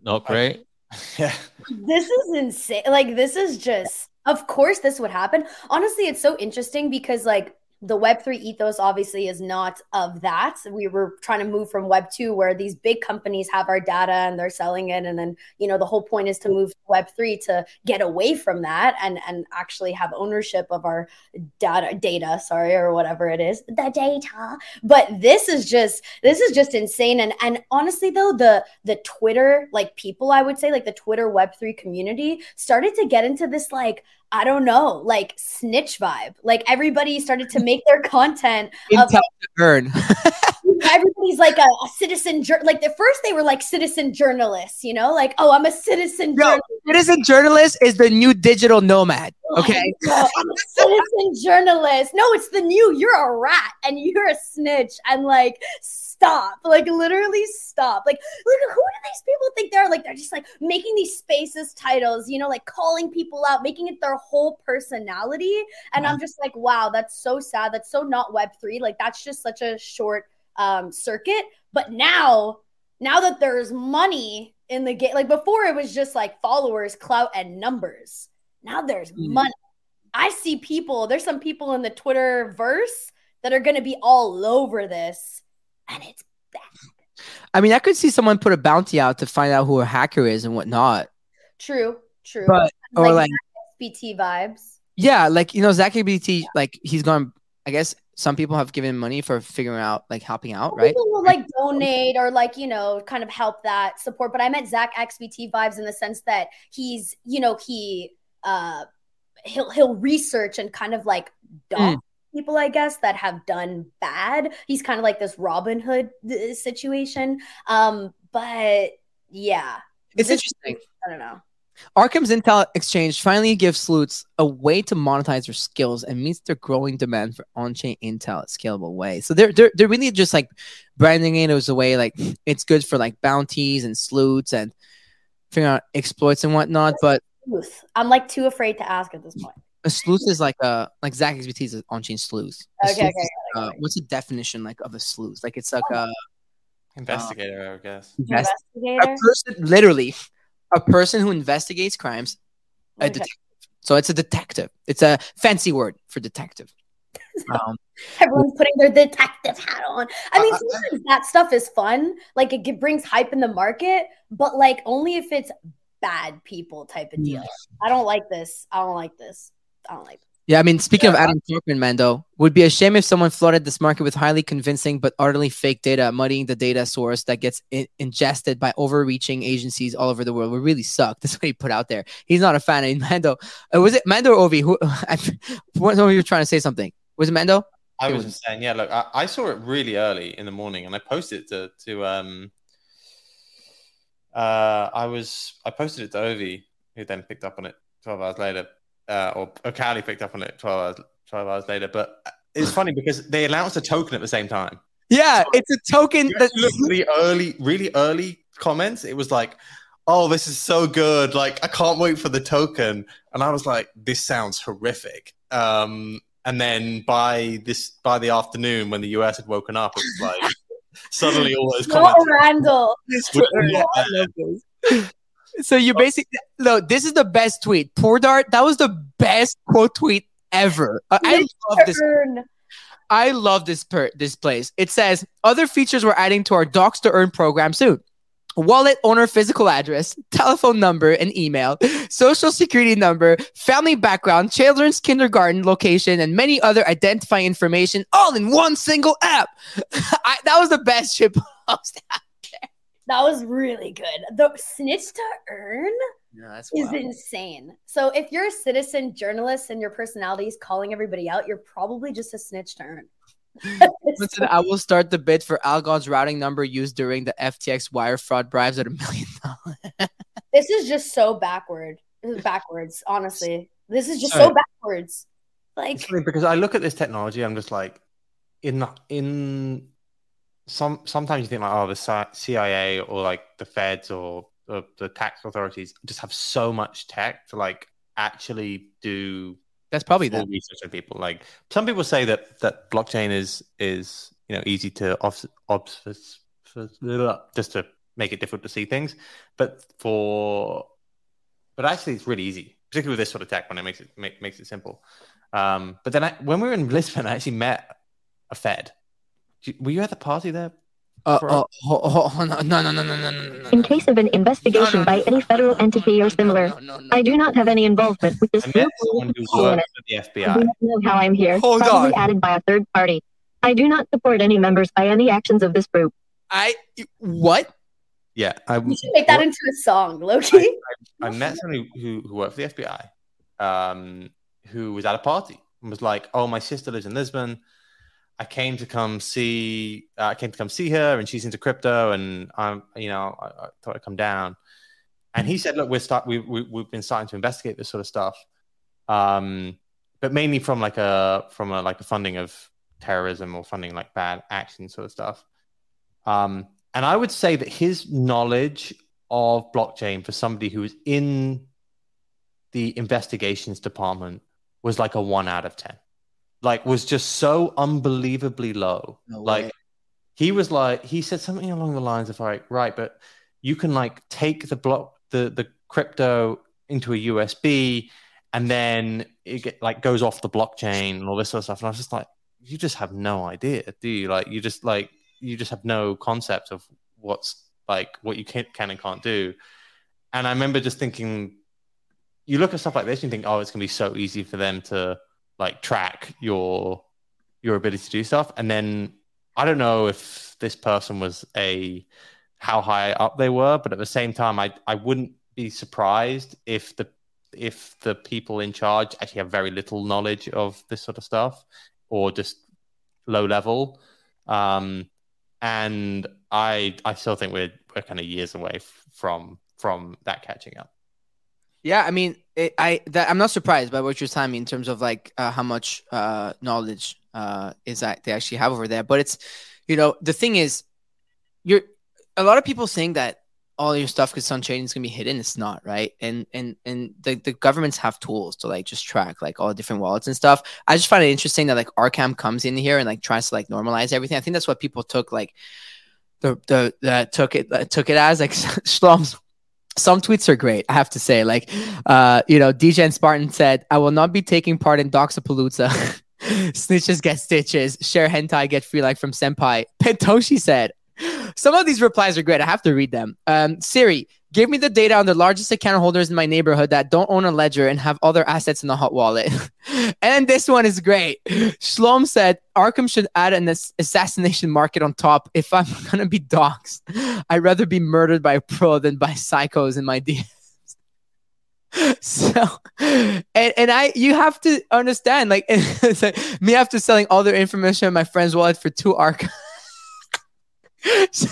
Not great. <laughs> yeah. This is insane. Like, this is just, of course, this would happen. Honestly, it's so interesting because, like, the Web3 ethos obviously is not of that. We were trying to move from Web2 where these big companies have our data and they're selling it. And then, you know, the whole point is to move to Web3 to get away from that and, and actually have ownership of our data, data, sorry, or whatever it is, the data. But this is just, this is just insane. And, and honestly though, the, the Twitter, like people, I would say like the Twitter Web3 community started to get into this like, I don't know, like snitch vibe. Like everybody started to make their content. Of, Intel to earn. <laughs> everybody's like a, a citizen. Jur- like the first they were like citizen journalists, you know, like oh, I'm a citizen. Journalist. citizen journalist is the new digital nomad. Oh okay. No, I'm a citizen journalist. No, it's the new. You're a rat and you're a snitch and like stop. Like literally stop. Like look, who do these people think they're? Like they're just like making these spaces titles, you know, like calling people out, making it their whole personality. And uh-huh. I'm just like, wow, that's so sad. That's so not Web three. Like that's just such a short um, circuit. But now, now that there's money in the game, like before it was just like followers, clout, and numbers. Now there's Mm. money. I see people, there's some people in the Twitter verse that are going to be all over this. And it's bad. I mean, I could see someone put a bounty out to find out who a hacker is and whatnot. True, true. But or like BT vibes. yeah, like you know, Zach XBT, like he's gone. I guess some people have given money for figuring out, like helping out, right? People will like donate or like, you know, kind of help that support. But I meant Zach XBT vibes in the sense that he's, you know, he uh he'll he'll research and kind of like dog people, I guess, that have done bad. He's kind of like this Robin Hood uh, situation. Um, but yeah. It's This- interesting. I don't know. Arkham's Intel Exchange finally gives sleuths a way to monetize their skills and meets their growing demand for on-chain intel at scalable way. So they're they're, they're really just like branding it as a way like it's good for like bounties and sleuths and figuring out exploits and whatnot. But Sleuth. I'm like too afraid to ask at this point. a sleuth is like a like Zach XBT is on-chain sleuth. A Okay, sleuth okay, is, uh, what's the definition like of a sleuth? Like it's like a, Investigator, I guess. invest- a person literally a person who investigates crimes a Okay. detective. So it's a detective. It's a fancy word for detective. <laughs> Um, Everyone's putting their detective hat on. I mean, Uh, sometimes that stuff is fun. Like it g- brings hype in the market, but like only if it's bad people type of deal. I don't like this. I don't like this. I don't like. Yeah, I mean, speaking of Adam Cochran, Mando, would be a shame if someone flooded this market with highly convincing but utterly fake data, muddying the data source that gets in- ingested by overreaching agencies all over the world. Would really suck. <laughs> That's what he put out there. He's not a fan of Mando. Uh, was it Mando or Ovi? Who? <laughs> I, one of you were trying to say something. Was it Mando? I It was saying, yeah, look, I, I saw it really early in the morning and I posted it to, to um uh I was I posted it to Ovi, who then picked up on it 12 hours later. Uh, or, Cali picked up on it 12 hours 12 hours later. But it's funny because they announced a token at the same time. Yeah, it's a token that look the early, really early comments. It was like, "Oh, this is so good! Like, I can't wait for the token." And I was like, "This sounds horrific." Um, and then by this, by the afternoon, when the US had woken up, it was like <laughs> suddenly all those comments. Randall. were not <laughs> there. So you basically no. This is the best tweet. Poor Dart. That was the best quote tweet ever. Uh, I, I love this. Turn. I love this per this place. It says other features we're adding to our Dox to Earn program soon. Wallet owner physical address, telephone number and email, social security number, family background, children's kindergarten location, and many other identifying information all in one single app. <laughs> I, that was the best shit post. <laughs> That was really good. The snitch to earn Yeah, that's is insane. So if you're a citizen journalist and your personality is calling everybody out, you're probably just a snitch to earn. <laughs> Listen, I will start the bid for Algon's routing number used during the FTX wire fraud bribes at a million dollars. <laughs> this is just so backward. This backwards, honestly. This is just Sorry. so backwards. Like because I look at this technology, I'm just like, in in some sometimes you think like, oh, the CIA or like the feds or the, the tax authorities just have so much tech to like actually do That's probably the research on people. Like some people say that that blockchain is is you know easy to obs, obs just to make it difficult to see things, but for but actually it's really easy, particularly with this sort of tech when it makes it make, makes it simple. Um, but then I, when we were in Lisbon, I actually met a Fed. Were you at the party there? No, no, no, no, no, In case of an investigation by any federal entity or similar, I do not have any involvement with this. I met someone who for the FBI. Do not know how I'm here. Probably added by a third party. I do not support any members by any actions of this group. I what? Yeah, I you should make that into a song, Loki. I, I met somebody who, who worked for the FBI, um, who was at a party and was like, "Oh, my sister lives in Lisbon. I came to come see. Uh, I came to come see her, and she's into crypto, and I'm, you know, I, I thought I'd come down." And he said, "Look, we're start. We, we we've been starting to investigate this sort of stuff, um, but mainly from like a from a like a funding of terrorism or funding like bad action sort of stuff." Um, and I would say that his knowledge of blockchain for somebody who was in the investigations department was like a one out of 10. Like, was just so unbelievably low. No like, he was like, he said something along the lines of, like, right, but you can like take the block, the, the crypto into a USB and then it get, like goes off the blockchain and all this sort of stuff. And I was just like, you just have no idea, do you? Like, you just like, you just have no concept of what's like what you can, can and can't do. And I remember just thinking, you look at stuff like this and you think, oh, it's gonna be so easy for them to like track your your ability to do stuff. And then I don't know if this person was a how high up they were, but at the same time, I I wouldn't be surprised if the if the people in charge actually have very little knowledge of this sort of stuff or just low level. Um, and I I still think we're we're kind of years away f- from from that catching up. Yeah, I mean, it, I that, I'm not surprised by what you're telling me in terms of like uh, how much uh, knowledge uh, is that they actually have over there. But it's, you know, the thing is, you're a lot of people saying that all your stuff because on chain is gonna be hidden. It's not right, and and and the, the governments have tools to like just track like all the different wallets and stuff. I just find it interesting that like Arkham comes in here and like tries to like normalize everything. I think that's what people took like the the that took it uh, took it as like <laughs> Shlom's some tweets are great, I have to say. Like, uh, you know, DJ and Spartan said, I will not be taking part in Doxapalooza. <laughs> Snitches get stitches. Share hentai, get free like from Senpai. Pentoshi said, some of these replies are great. I have to read them. Um, Siri, give me the data on the largest account holders in my neighborhood that don't own a ledger and have other assets in the hot wallet. <laughs> and this one is great. Shlom said, Arkham should add an ass- assassination market on top. If I'm <laughs> going to be doxxed, I'd rather be murdered by a pro than by psychos in my <laughs> DMs. So, and, and I, you have to understand, like, like me after selling all their information in my friend's wallet for two arc. <laughs> so,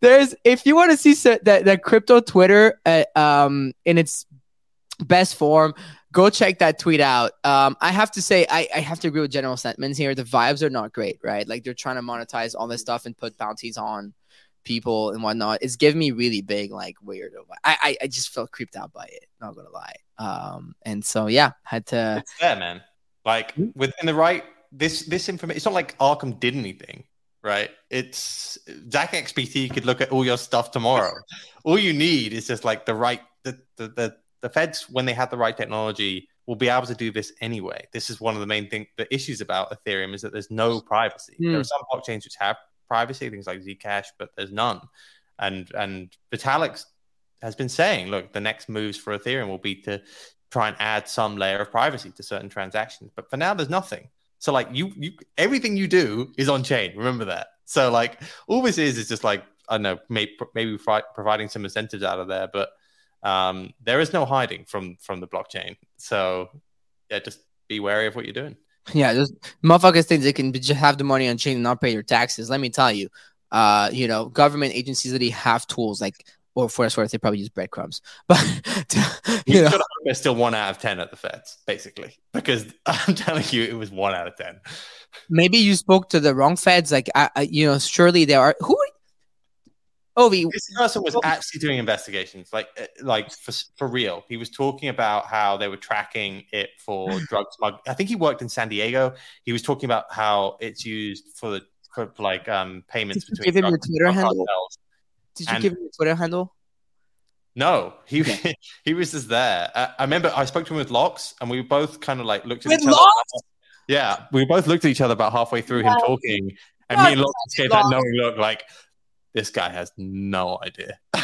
there's, if you want to see so, that, that crypto Twitter, uh, um, in its best form, go check that tweet out. Um, I have to say, I, I have to agree with general sentiments here. The vibes are not great, right? Like they're trying to monetize all this stuff and put bounties on people and whatnot. It's giving me really big, like weird. I, I, I just felt creeped out by it. Not gonna lie. Um, and so yeah, had to. It's there, man. Like within the right this this information. It's not like Arkham did anything, right? It's Zach XBT could look at all your stuff tomorrow. all you need is just like the right the the the, the feds when they have the right technology will be able to do this anyway. This is one of the main thing the issues about Ethereum is that there's no privacy. Hmm. There are some blockchains which have privacy, things like Zcash, but there's none. And and Vitalik has been saying, look, the next moves for Ethereum will be to try and add some layer of privacy to certain transactions. But for now, there's nothing. So like you, you, everything you do is on chain. Remember that. So like all this is is just like I don't know, maybe maybe providing some incentives out of there, but um, there is no hiding from from the blockchain. So yeah, just be wary of what you're doing. Yeah, just motherfuckers think they can just have the money on chain and not pay their taxes. Let me tell you, uh, you know, government agencies that have tools like, or for what they probably use breadcrumbs, <laughs> but You you know, there's still one out of ten at the Feds, basically, because <laughs> I'm telling you, it was one out of ten. maybe you spoke to the wrong feds. Like, I, I, you know, surely there are who. Ovi, This person was actually doing investigations, like uh, like for for real. He was talking about how they were tracking it for <sighs> drug smug. I think he worked in San Diego. He was talking about how it's used for for like um payments Did between give him your Twitter handle? cartels. Did you and- give him your Twitter handle? No, he <laughs> he was just there. Uh, I remember I spoke to him with Locks, and we both kind of like looked at With each other. Yeah, we both looked at each other about halfway through him talking, and me and Locks gave that knowing look like this guy has no idea. <laughs>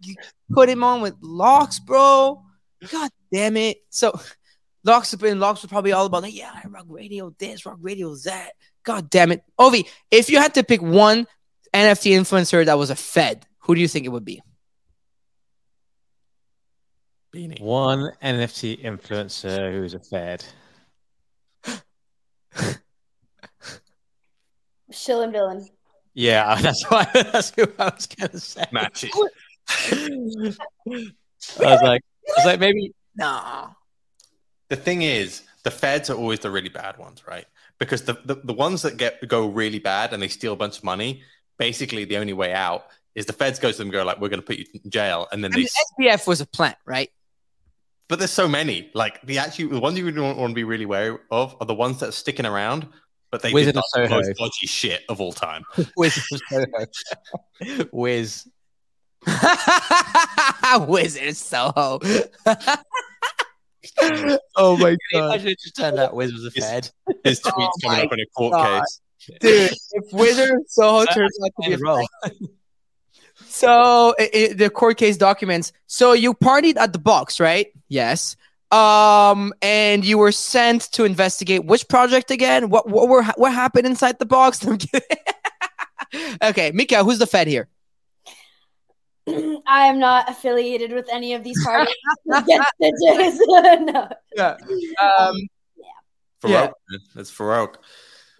you Put him on with locks, bro. God damn it. So locks have been locks were probably all about like, yeah, I Rug Radio this, Rug Radio that. God damn it. Ovi, if you had to pick one NFT influencer that was a Fed, who do you think it would be? Beanie. One NFT influencer who's a Fed. Shill and villain. Yeah, <laughs> that's why. That's who I was gonna say. Match it. <laughs> I was like, I was like, maybe No. the thing is, the feds are always the really bad ones, right? Because the, the, the ones that get go really bad and they steal a bunch of money, basically the only way out is the feds go to them and go like, "We're going to put you in jail," and then I they. mean, SBF was a plant, right? but there's so many. Like the actually the ones you would want to be really wary of are the ones that are sticking around, but they Wizard did not the Soho. most dodgy shit of all time. <laughs> <laughs> Wiz. Wiz. <laughs> Wizard Soho. oh my Can you imagine it just turned out Wiz was a Fed? His tweets Oh coming up in a court God. case. Dude, if <laughs> Wizard Soho turns out to be a role. So i i the court case documents. So you partied at the box, right? Yes. Um, and you were sent to investigate which project again? What what were what happened inside the box? <laughs> I'm kidding. okay, Mika, who's the Fed here? <clears throat> I am not affiliated with any of these parties. <laughs> Against stitches. no. Yeah. Um. Farokh, Yeah. man. That's Farokh.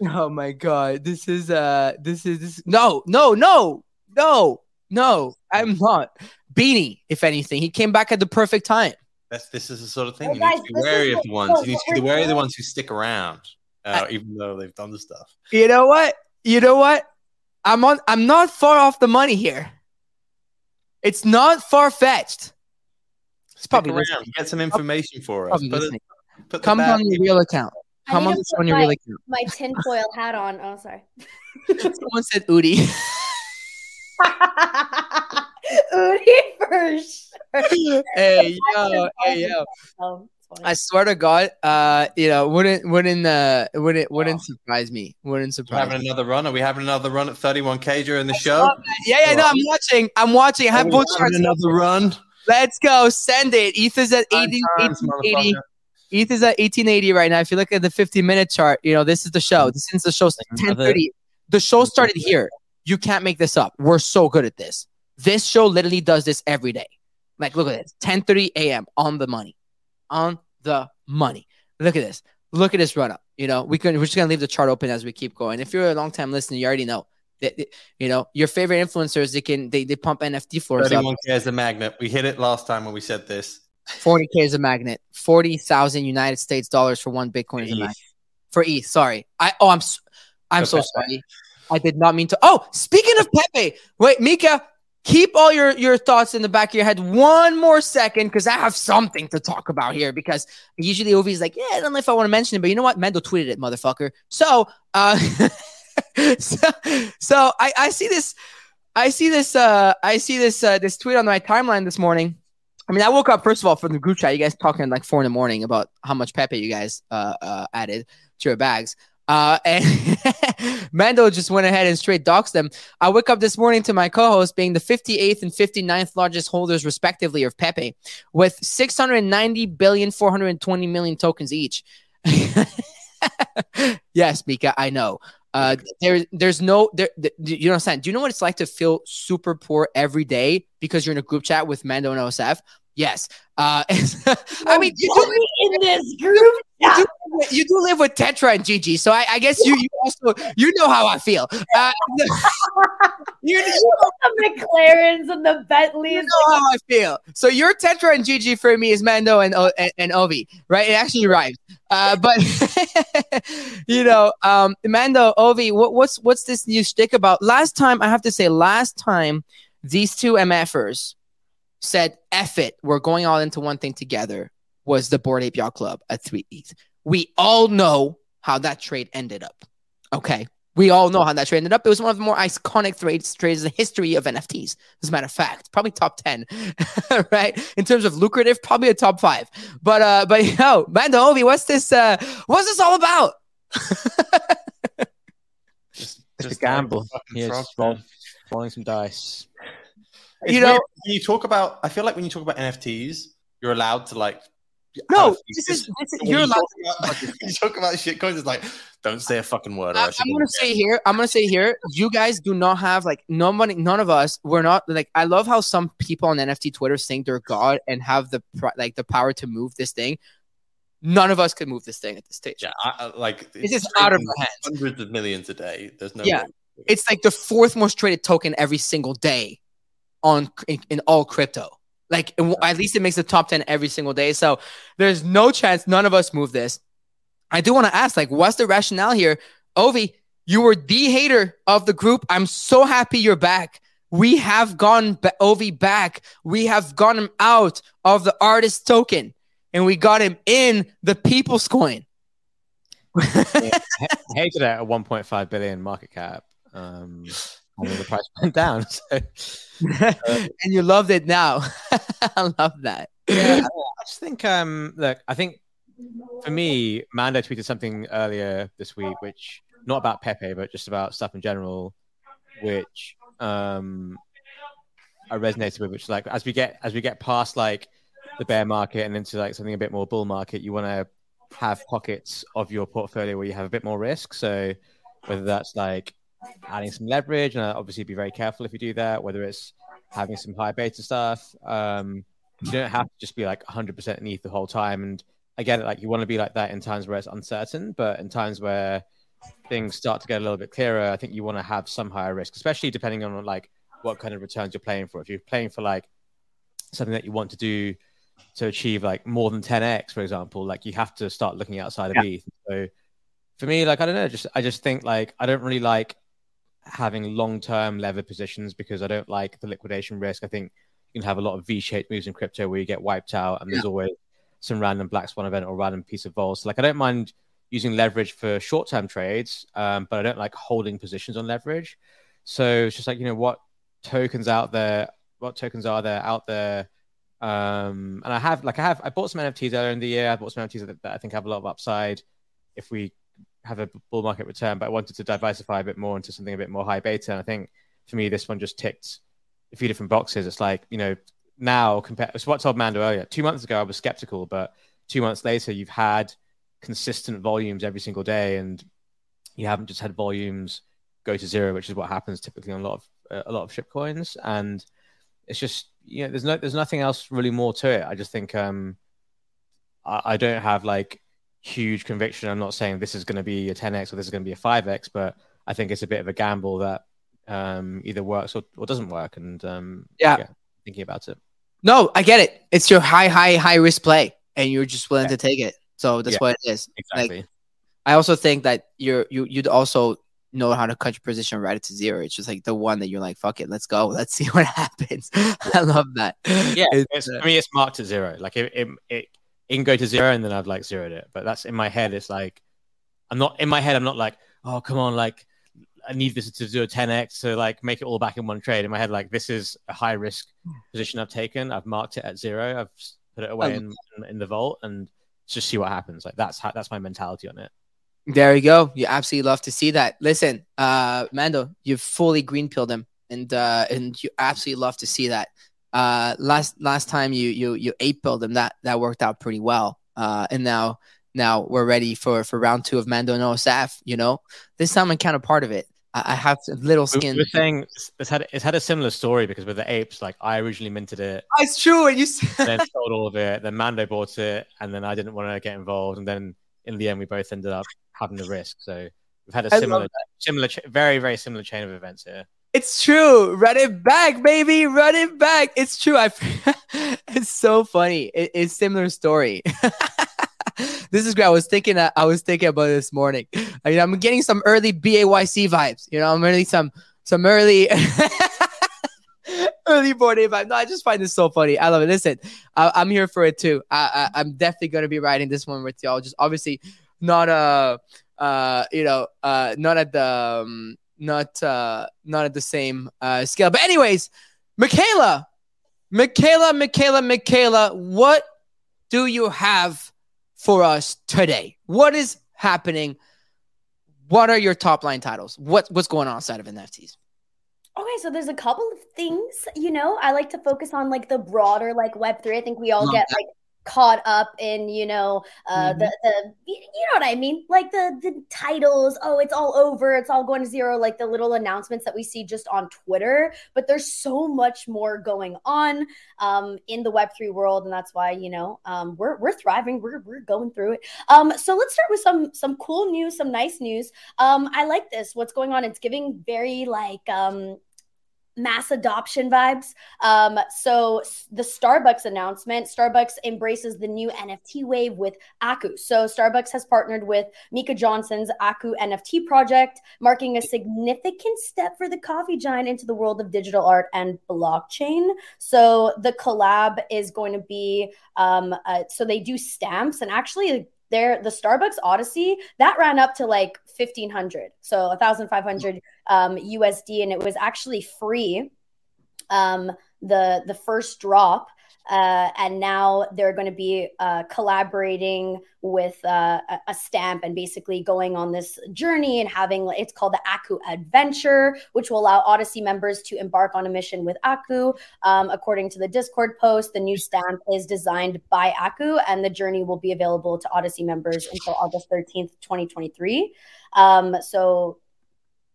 Oh my God, this is uh, this is this. No, no, no, no, no. I'm not Beanie. If anything, he came back at the perfect time. That's this is the sort of thing you guys, need to be wary of the ones. You need to be we're wary of the ones who stick around, uh, even though they've done the stuff. You know what? You know what? I'm on. I'm not far off the money here. It's not far fetched. It's probably around, listening. get some information for us. Probably Put, listening. it, put the Come on your real account. I Come need on to this put on your my- real account. My tinfoil hat on. Oh, sorry. <laughs> Someone said Udi. <laughs> Udi for sure. <laughs> hey yo, hey yo. Oh, it's funny. I swear to God, uh, you know, wouldn't wouldn't uh wouldn't wouldn't surprise me. Wouldn't We're surprise having me. another run. Are we having another run at 31k during the show? Yeah, yeah, no, I'm watching. I'm watching. I have Are we both another run. Let's go. Send it. ETH is at 80, Times, 1880. Motherfucker. ETH is at 1880 right now. If you look at the 50 minute chart, you know, this is the show. This is the show. 1030. The show started here. You can't make this up. We're so good at this. This show literally does this every day. Like, look at this. 1030 a.m. on the money. On the money. Look at this. Look at this run up. You know, we can we're just gonna leave the chart open as we keep going. If you're a long time listener, you already know that that, you know your favorite influencers, they can they, they pump NFT floors up. 31k is the magnet. We hit it last time when we said this. 40k is a magnet. 40,000 United States dollars for one Bitcoin is a magnet. For ETH, sorry. I oh I'm I'm so sorry. I did not mean to. Oh, speaking of Pepe, wait, Mika, keep all your your thoughts in the back of your head one more second because I have something to talk about here. Because usually Ovi's like, yeah, I don't know if I want to mention it, but you know what? Mando tweeted it, motherfucker. So, uh, <laughs> so, so I I see this, I see this, uh, I see this uh, this tweet on my timeline this morning. I mean, I woke up first of all from the group chat. You guys talking like four in the morning about how much Pepe you guys uh, uh, added to your bags. Uh, <laughs> and Mando just went ahead and straight doxed them. I wake up this morning to my co-host being the 58th and 59th largest holders, respectively, of Pepe, with 690 billion, 420 million tokens each. <laughs> yes, Mika, I know. Uh, there, there's no, there, th- you don't understand? Do you know what it's like to feel super poor every day because you're in a group chat with Mando and OSF? Yes. Uh, <laughs> I mean, you do, me in this group. you, do, you do live with Tetra and Gigi, so I, I guess you you also you know how I feel. Uh, <laughs> you, you the McLarens and the Bentleys. you know how I feel. So your Tetra and Gigi for me is Mando and and, and Ovi, right? It actually rhymes. Uh, but <laughs> you know, um, Mando, Ovi, what, what's what's this new shtick about? Last time, I have to say, last time these two MFers said, "F it, we're going all into one thing together." Was the Bored Ape Yacht Club at three ETH? We all know how that trade ended up. Okay. We all know how that trade ended up. It was one of the more iconic trades, trades in the history of NFTs. As a matter of fact, probably top 10, <laughs> right? In terms of lucrative, probably a top five. But uh, but <laughs> you know, Mando Ovi, what's this uh what's this all about? <laughs> Just, It's a gamble. like Yes, frogs, roll- rolling some dice. It's You know- weird. when you talk about, I feel like when you talk about NFTs, you're allowed to like. No, this is, this is you're you allowed talk about, <laughs> you talk about shit coins. It's like, don't say a fucking word. Or I, i'm gonna say here. I'm gonna say here. You guys do not have like nobody. None of us. We're not like. I love how some people on NFT Twitter think they're God and have the like the power to move this thing. None of us could move this thing at this stage. Yeah, I, I, like It's just out of trading our hands. Hundreds of millions a day. There's no. Yeah. way. It's like the fourth most traded token every single day on in, in all crypto. Like at least it makes the top ten every single day. So there's no chance none of us move this. I do want to ask, like, what's the rationale here, Ovi? You were the hater of the group. I'm so happy you're back. We have gone ba- Ovi back. We have gotten him out of the artist token, and we got him in the people's coin. Yeah, <laughs> ha- hated at 1.5 billion market cap. Um, and the price went down. <laughs> So <laughs> and you loved it now. <laughs> I love that. yeah, I just think um look, I think for me, Mando tweeted something earlier this week, which not about Pepe, but just about stuff in general, which um I resonated with, which like as we get as we get past like the bear market and into like something a bit more bull market, you want to have pockets of your portfolio where you have a bit more risk. So whether that's like adding some leverage, and obviously be very careful if you do that. Whether it's having some high beta stuff, um, you don't have to just be like 100% in ETH the whole time. And it, like you want to be like that in times where it's uncertain, but in times where things start to get a little bit clearer, I think you want to have some higher risk, especially depending on like what kind of returns you're playing for. If you're playing for like something that you want to do to achieve like more than 10x, for example, like you have to start looking outside of ETH. So for me, like I don't know, just I just think like I don't really like having long-term levered positions because I don't like the liquidation risk. I think you can have a lot of V-shaped moves in crypto where you get wiped out, and there's always some random black swan event or random piece of vol. So like I don't mind using leverage for short-term trades, um, but I don't like holding positions on leverage. So it's just like you know what tokens out there, what tokens are there out there. Um, and I have like I have I bought some NFTs earlier in the year. I bought some NFTs that, that I think have a lot of upside if we have a bull market return, but I wanted to diversify a bit more into something a bit more high beta. And I think for me, this one just ticked a few different boxes. It's like, you know, now compared, it's what I told Mando earlier. Two months ago, I was skeptical, but two months later, you've had consistent volumes every single day, and you haven't just had volumes go to zero, which is what happens typically on a lot of a lot of ship coins. And it's just, you know, there's no, there's nothing else really more to it. I just think, um, I, I don't have like huge conviction. I'm not saying this is going to be a 10x or this is going to be a 5x, but I think it's a bit of a gamble that um, either works or, or doesn't work. And um, Yeah. thinking about it. No, I get it. It's your high, high, high risk play, and you're just willing Yeah. to take it. So that's Yeah. what it is. Like, Exactly. I also think that you're you you'd also know how to cut your position right to zero. It's just like the one that you're like, fuck it, let's go, <laughs> let's see what happens. <laughs> I love that. yeah, It's, it's, uh, for me, it's marked to zero. Like it, it, it, it can go to zero, and then I've like zeroed it. But that's in my head. It's like I'm not in my head. I'm not like, oh, come on, like I need this to do a 10x to like make it all back in one trade. In my head, like this is a high risk position I've taken. I've marked it at zero. I've put it away in, in, in the vault, and just see what happens. Like that's how that's my mentality on it. There you go. You absolutely love to see that. Listen, uh, Mando, you've fully green pilled him, and uh, and you absolutely love to see that. Uh, last last time you you you eight pilled them that that worked out pretty well. Uh, and now now we're ready for for round two of Mando and OSF. You know, this time I'm kind of part of it. I, I have little skin. were saying it's- had it's had a similar story because with the apes, like I originally minted it, Oh, it's true. And you <laughs> then sold all of it. Then Mando bought it, and then I didn't want to get involved. And then in the end, we both ended up having the risk. So we've had a I similar, similar, very, very similar chain of events here. It's true. Run it back, baby. Run it back. It's true. I. <laughs> it's so funny. It, it's similar story. <laughs> this is great. I was thinking. I was thinking about this morning. I mean, I'm getting some early BAYC vibes. You know, I'm really some some early. <laughs> Early morning vibe. No, I just find this so funny. I love it. Listen, I, I'm here for it too. I, I, I'm definitely gonna be riding this one with y'all. Just obviously not uh uh you know uh not at the um, not uh not at the same uh scale. But anyways, Michaela, Michaela, Michaela, Michaela, what do you have for us today? What is happening? What are your top line titles? What what's going on outside of NFTs? Okay, so there's a couple of things, you know, I like to focus on like the broader like web3. I think we all Love get like caught up in, you know, uh Mhm. the the you know what I mean? Like the the titles, oh, it's all over, it's all going to zero, like the little announcements that we see just on Twitter, but there's so much more going on um in the web3 world and that's why, you know, um we're we're thriving, we're we're going through it. Um so let's start with some some cool news, some nice news. Um I like this. What's going on? It's giving very like um mass adoption vibes. Um, so the Starbucks announcement, Starbucks embraces the new NFT wave with Aku. So Starbucks has partnered with Micah Johnson's Aku NFT project, marking a significant step for the coffee giant into the world of digital art and blockchain. So the collab is going to be um, uh, so they do stamps and actually there the Starbucks Odyssey that ran up to like 1500 so 1500 um, USD and it was actually free. Um, the the first drop uh, and now they're going to be uh, collaborating with uh, a, stamp and basically going on this journey and having it's called the Aku Adventure, which will allow Odyssey members to embark on a mission with Aku. Um, according to the Discord post, the new stamp is designed by Aku, and the journey will be available to Odyssey members until August thirteenth, twenty twenty three. Um, so,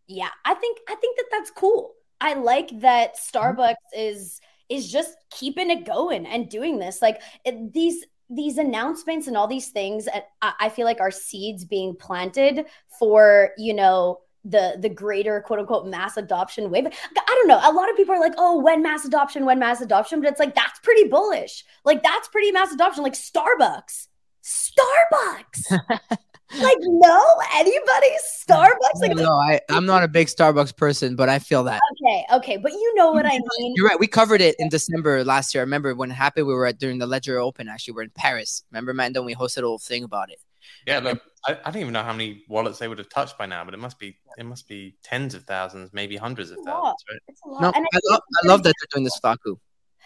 yeah, I think I think that that's cool. I like that Starbucks is is just keeping it going and doing this. Like it, these these announcements and all these things, I, I feel like are seeds being planted for you know the the greater quote unquote mass adoption wave. I don't know. A lot of people are like, oh, when mass adoption, when mass adoption, but it's like that's pretty bullish. Like that's pretty mass adoption. Like Starbucks, Starbucks. <laughs> like no, anybody Starbucks. Like no, I, I'm not a big Starbucks person, but I feel that. okay, okay, but you know what I mean. You're right. We covered it in December last year. I remember when it happened, we were at during the Ledger Open. Actually, we're in Paris. Remember, Mando? and We hosted a whole thing about it. Yeah, look, I, I don't even know how many wallets they would have touched by now, but it must be it must be tens of thousands, maybe hundreds of It's a lot. thousands. Right? It's a lot. No, I, I love, I love that they're doing this with Aku.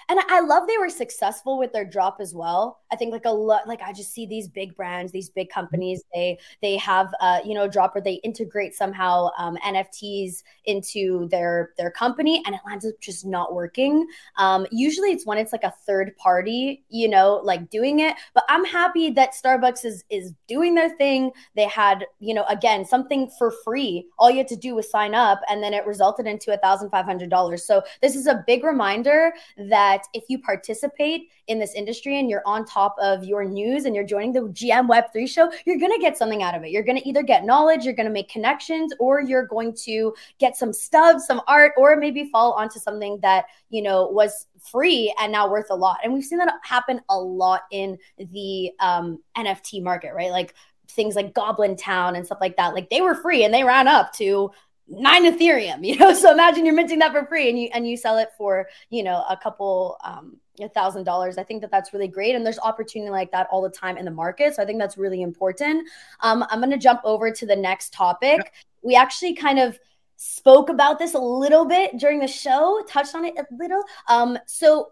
And I love they were successful with their drop as well. I think like a lot, like I just see these big brands, these big companies. They they have uh you know a drop or they integrate somehow um, NFTs into their their company, and it lands up just not working. Um, usually it's when it's like a third party, you know, like doing it. But I'm happy that Starbucks is is doing their thing. They had you know again something for free. All you had to do was sign up, and then it resulted into a thousand five hundred dollars. So this is a big reminder that if you participate in this industry and you're on top of your news and you're joining the GM Web3 show, you're going to get something out of it. You're going to either get knowledge, you're going to make connections, or you're going to get some stubs, some art, or maybe fall onto something that, you know, was free and now worth a lot. And we've seen that happen a lot in the um, NFT market, right? Like things like Goblin Town and stuff like that. Like they were free and they ran up to nine Ethereum, <laughs> you know. So imagine you're minting that for free and you and you sell it for, you know, a couple um a thousand dollars. I think that that's really great. And there's opportunity like that all the time in the market. So I think that's really important. Um, I'm going to jump over to the next topic. We actually kind of spoke about this a little bit during the show, touched on it a little. Um, so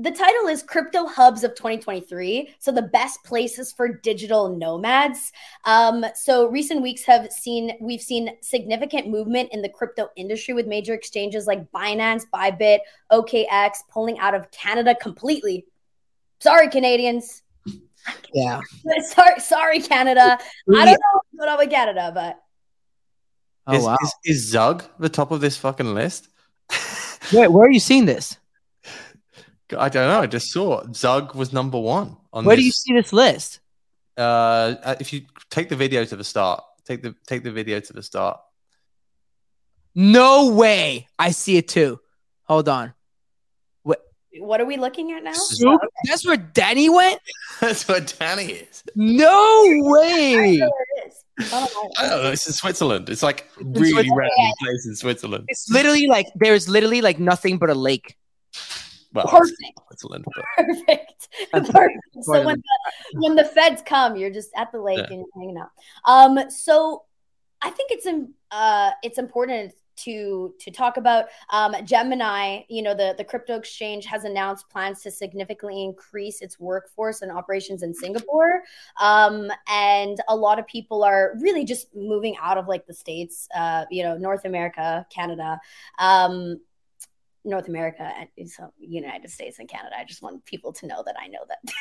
the title is Crypto Hubs of 2023. So the best places for digital nomads. Um, so recent weeks have seen we've seen significant movement in the crypto industry with major exchanges like Binance, Bybit, OKX pulling out of Canada completely. Sorry, Canadians. Yeah. <laughs> Sorry, sorry, Canada. I don't know what's going on with Canada, but Oh is, wow. is, is Zug the top of this fucking list? <laughs> Wait, where are you seeing this? I don't know. I just saw Zug was number one on. Where do you see this list? Uh, uh, if you take the video to the start, take the take the video to the start. No way. I see it too. Hold on. What What are we looking at now? Soup? That's where Danny went? <laughs> That's where Danny is. No way. It is. Oh, I don't know. It's in Switzerland. It's like really random place in Switzerland. It's literally like there's literally like nothing but a lake. Well, Perfect. Switzerland. But Perfect. <laughs> Perfect. <laughs> So when the, when the feds come, you're just at the lake Yeah. and you're hanging out. Um, so I think it's im- uh it's important to to talk about um, Gemini. You know, the the crypto exchange has announced plans to significantly increase its workforce and operations in Singapore. Um, and a lot of people are really just moving out of like the states. Uh, you know, North America, Canada. Um, North America and so United States and Canada. I just want people to know that I know that. <laughs>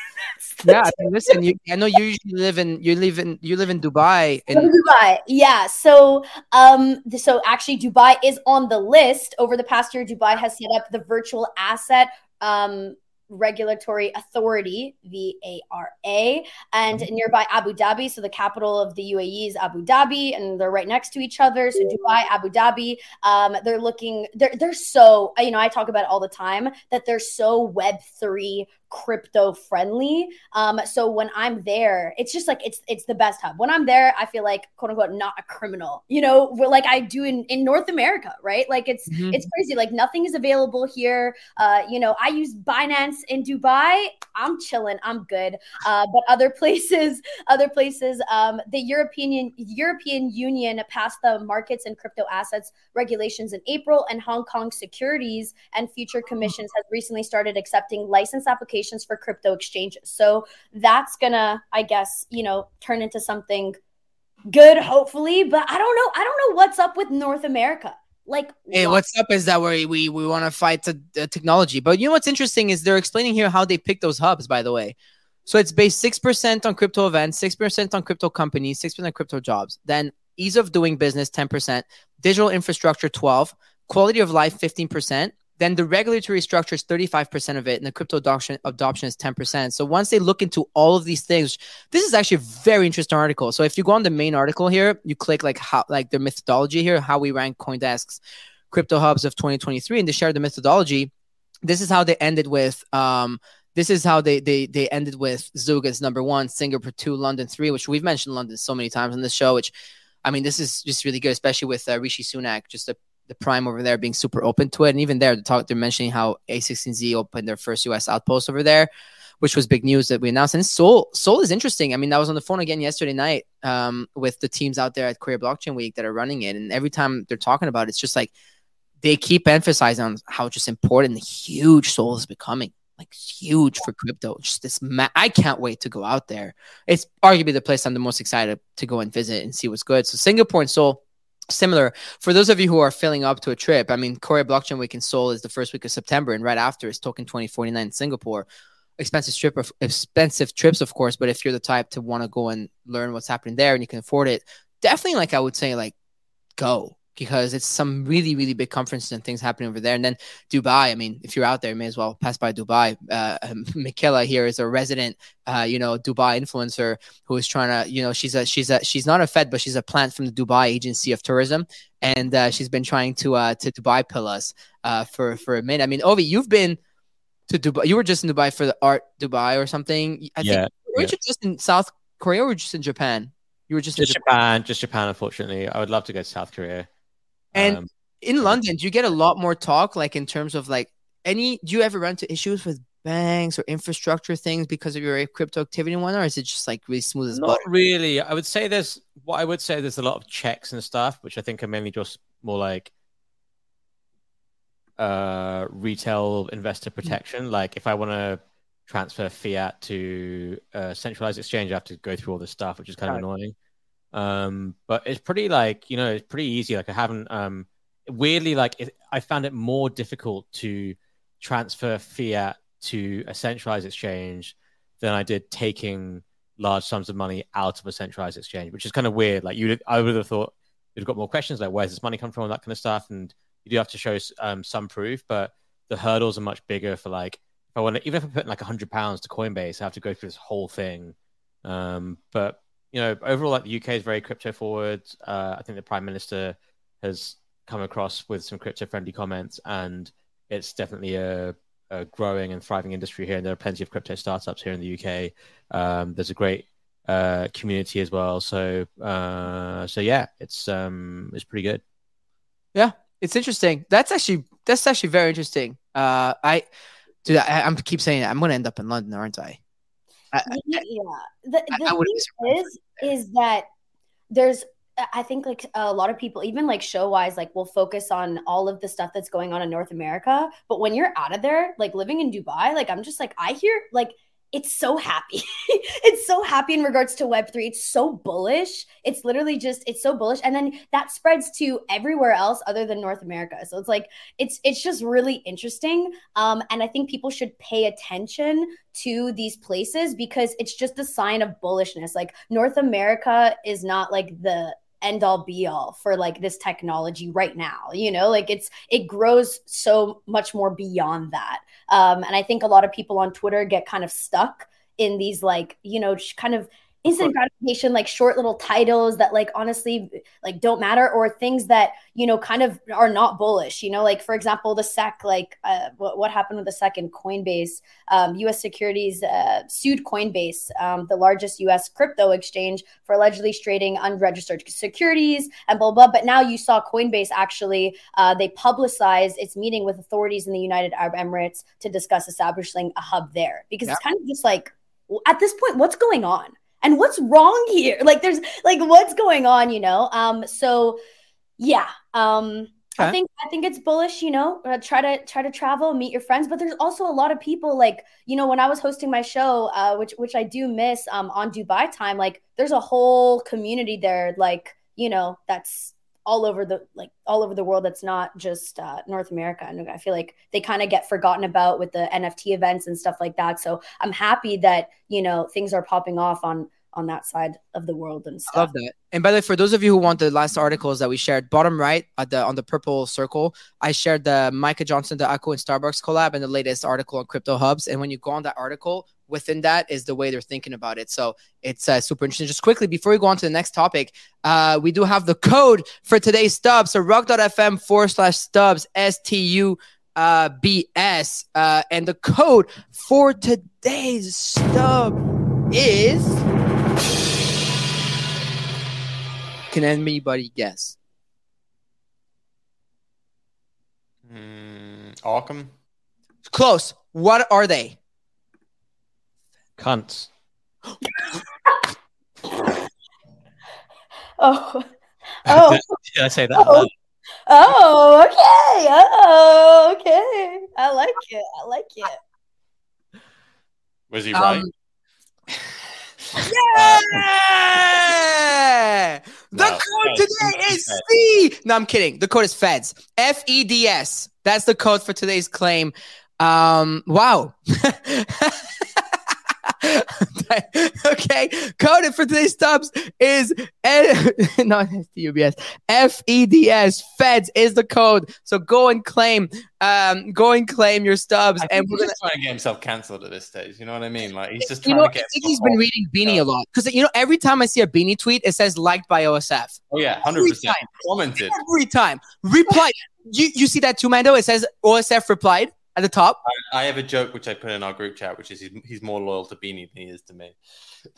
Yeah, I mean, listen, you, I know you usually live in you live in you live in Dubai and Dubai. Yeah. So um so actually Dubai is on the list. Over the past year, Dubai has set up the virtual asset um regulatory authority VARA and nearby Abu Dhabi. So the capital of the UAE is Abu Dhabi and they're right next to each other. So Dubai Abu Dhabi um they're looking they're they're so you know I talk about it all the time that they're so web3 crypto friendly um so when i'm there it's just like it's it's the best hub. When i'm there i feel like quote unquote not a criminal. You know we're like i do in in north america right? Like it's Mhm. it's crazy. Like nothing is available here. Uh you know i use binance in dubai i'm chilling i'm good. Uh but other <laughs> places other places um the european european union passed the markets and crypto assets regulations in april and hong kong securities and future commissions has recently started accepting license applications for crypto exchanges. So that's gonna i guess you know turn into something good hopefully but i don't know i don't know what's up with north america like Hey, what? what's up is that we we, we want to fight the uh, technology. But you know what's interesting is they're explaining here how they pick those hubs, by the way. So it's based 6% on crypto events, 6% on crypto companies, 6% on crypto jobs. Then ease of doing business, 10%, digital infrastructure, 12, quality of life, 15%. Then the regulatory structure is 35% of it, and the crypto adoption, adoption is 10%. So once they look into all of these things, this is actually a very interesting article. So if you go on the main article here, you click like how like the methodology here, how we rank CoinDesk's crypto hubs of 2023 and they share the methodology this is how they ended with um this is how they they they ended with zug as number one singapore two london three which we've mentioned london so many times on this show which i mean this is just really good especially with uh, rishi sunak just the the prime over there being super open to it and even there they talk, they're mentioning how a16z opened their first us outpost over there which was big news that we announced. And Seoul, Seoul is interesting. I mean, I was on the phone again yesterday night um, with the teams out there at Korea Blockchain Week that are running it, and every time they're talking about it, it's just like they keep emphasizing on how just important and huge Seoul is becoming. Like huge for crypto. Just this, ma- I can't wait to go out there. It's arguably the place I'm the most excited to go and visit and see what's good. So Singapore and Seoul, similar. For those of you who are filling up to a trip, I mean, Korea Blockchain Week in Seoul is the first week of September, and right after is Token 2049 in Singapore expensive trip of expensive trips of course but if you're the type to want to go and learn what's happening there and you can afford it definitely like i would say like go because it's some really really big conferences and things happening over there and then dubai i mean if you're out there you may as well pass by dubai uh <laughs> Michaela here is a resident uh you know dubai influencer who is trying to you know she's a she's a she's not a fed but she's a plant from the dubai agency of tourism and uh, she's been trying to uh to dubai pill us uh for for a minute i mean ovi you've been to Dubai. You were just in Dubai for the art Dubai or something. I Yeah, think were yeah. you just in South Korea or just in Japan? You were just, Just in Japan. Japan, just Japan. Unfortunately, I would love to go to South Korea. And Um, in London. Do you get a lot more talk, like in terms of like any? Do you ever run into issues with banks or infrastructure things because of your crypto activity and whatnot, or is it just like really smooth as Not butter? really. I would say there's what I would say there's a lot of checks and stuff, which I think are mainly just more like uh retail investor protection. Like if I want to transfer fiat to a centralized exchange, I have to go through all this stuff, which is kind of annoying. Um, but it's pretty like you know it's pretty easy. Like I haven't um weirdly like it, I found it more difficult to transfer fiat to a centralized exchange than I did taking large sums of money out of a centralized exchange, which is kind of weird. Like you, I would have thought you'd have got more questions like where's this money come from, and that kind of stuff, and you do have to show um, some proof, but the hurdles are much bigger for like if I want to, even if I put in like hundred pounds to Coinbase, I have to go through this whole thing. Um, but you know, overall, like the UK is very crypto forward. Uh, I think the Prime Minister has come across with some crypto friendly comments, and it's definitely a, a, growing and thriving industry here. And there are plenty of crypto startups here in the UK. Um, there's a great uh, community as well. So, uh, so yeah, it's um, it's pretty good. Yeah, it's interesting. That's actually that's actually very interesting. Uh, I, dude, I, I'm keep saying. I'm going to end up in London, aren't I? I, yeah. The, I- the I wouldn't thing is, is that there's, I think like a lot of people, even like show wise, like will focus on all of the stuff that's going on in North America. But when you're out of there, like living in Dubai, like I'm just like, I hear like, it's so happy. <laughs> it's so happy in regards to Web3. It's so bullish. It's literally just, it's so bullish. And then that spreads to everywhere else other than North America. So it's like, it's, it's just really interesting. Um, and I think people should pay attention to these places because it's just a sign of bullishness. Like North America is not like the end all be all for like this technology right now you know? Like it's it grows so much more beyond that. Um and i think a lot of people on twitter get kind of stuck in these like you know kind of instant gratification like short little titles that like honestly like don't matter or things that you know kind of are not bullish you know like for example the sec like uh, what, what happened with the second coinbase um, us securities uh, sued coinbase um, the largest us crypto exchange for allegedly trading unregistered securities and blah blah but now you saw coinbase actually uh, they publicized its meeting with authorities in the united arab emirates to discuss establishing a hub there. Because it's kind of just like at this point what's going on and what's wrong here <laughs> like there's like what's going on you know um so yeah um I think I think it's bullish, you know. Uh, try to try to travel, meet your friends, but there's also a lot of people like you know when I was hosting my show, uh, which which I do miss um, on Dubai time. Like there's a whole community there, like you know that's all over the like all over the world. That's not just uh, North America, and I feel like they kind of get forgotten about with the NFT events and stuff like that. So I'm happy that you know things are popping off on on that side of the world and I stuff. love that. And by the way, for those of you who want the last articles that we shared, bottom right at the on the purple circle, I shared the Micah Johnson, the Akko and Starbucks collab, and the latest article on crypto hubs. And when you go on that article, within that is the way they're thinking about it. So it's uh, super interesting. Just quickly before we go on to the next topic, uh, we do have the code for today's stubs. So rug.fm forward slash stubs S T U B S. uh, B S, uh, and the code for today's stub is. Can anybody guess? Mm, Arkham. Close. What are they? Cunts. <laughs> Oh, oh. <laughs> Did I say that? Oh. Oh, okay. Oh, okay. I like it. I like it. Was he Um, right? <laughs> Yeah! The No, code today is C. No, I'm kidding. The code is FEDS. F E D S. That's the code for today's claim. Um, wow. <laughs> okay. Code for today's stubs is N- <laughs> not STUBS. F E D S. Feds is the code. So go and claim. Um, go and claim your stubs. And we're he's gonna just trying to get himself cancelled at this stage. You know what I mean? Like he's just you trying know, to I think he's been reading Beanie a lot because you know every time I see a Beanie tweet, it says liked by OSF. Oh yeah, hundred percent commented. Every time, Reply. you you see that too, Mando? It says OSF replied at the top. I have a joke which I put in our group chat, which is he's, he's more loyal to Beanie than he is to me. <laughs>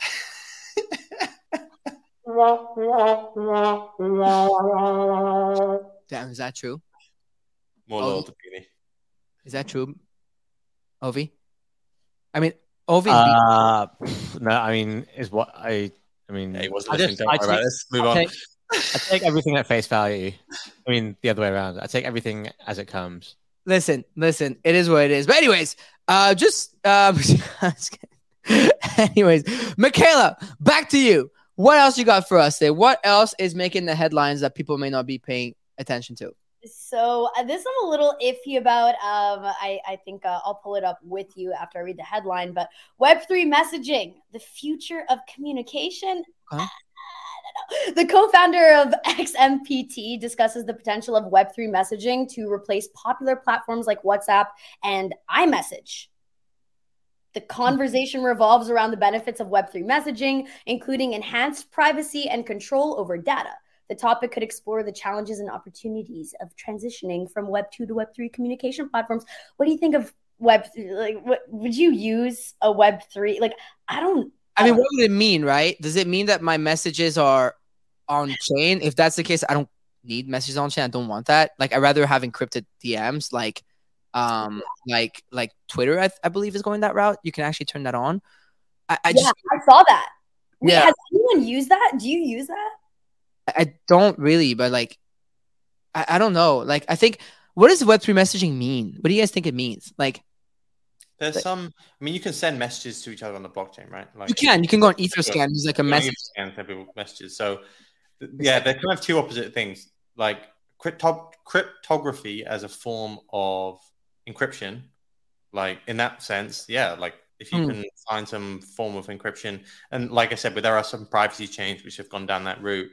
Damn, is that true? More Oh. loyal to Beanie. Is that true, Ovi? I mean, Ovi. is Beanie. Uh, no, I mean, is what I. I mean, Yeah, he wasn't I listening. just, Don't I worry about this. Move I on. take, I take everything at face value. I mean, the other way around. I take everything as it comes. Listen, listen. It is what it is. But anyways, uh, just um, <laughs> anyways, Michaela, back to you. What else you got for us today? What else is making the headlines that people may not be paying attention to? So uh, this I'm a little iffy about. Um, I, I think uh, I'll pull it up with you after I read the headline. But Web three messaging, the future of communication. <laughs> The co-founder of XMTP discusses the potential of Web3 messaging to replace popular platforms like WhatsApp and iMessage. The conversation revolves around the benefits of Web3 messaging, including enhanced privacy and control over data. The topic could explore the challenges and opportunities of transitioning from Web 2 to Web 3 communication platforms. What do you think of Web 3? Like, what would you use a Web 3? Like, I don't. I mean, what would it mean, right? Does it mean that my messages are on chain? If that's the case, I don't need messages on chain. I don't want that. Like, I rather have encrypted DMs, like, um, like like Twitter. I, I believe is going that route. You can actually turn that on. I, I yeah, just I saw that. Wait, Yeah. Has anyone used that? Do you use that? I don't really, but like, I, I don't know. Like, I think what does Web three messaging mean? What do you guys think it means? Like, There's some. I mean, you can send messages to each other on the blockchain, right? Like you can you can go on Etherscan. There's like a message. scan send people messages. So, yeah, they're kind of two opposite things. Like crypto- cryptography as a form of encryption, like in that sense, yeah, like if you Hmm. can find some form of encryption, and like I said, but there are some privacy chains which have gone down that route.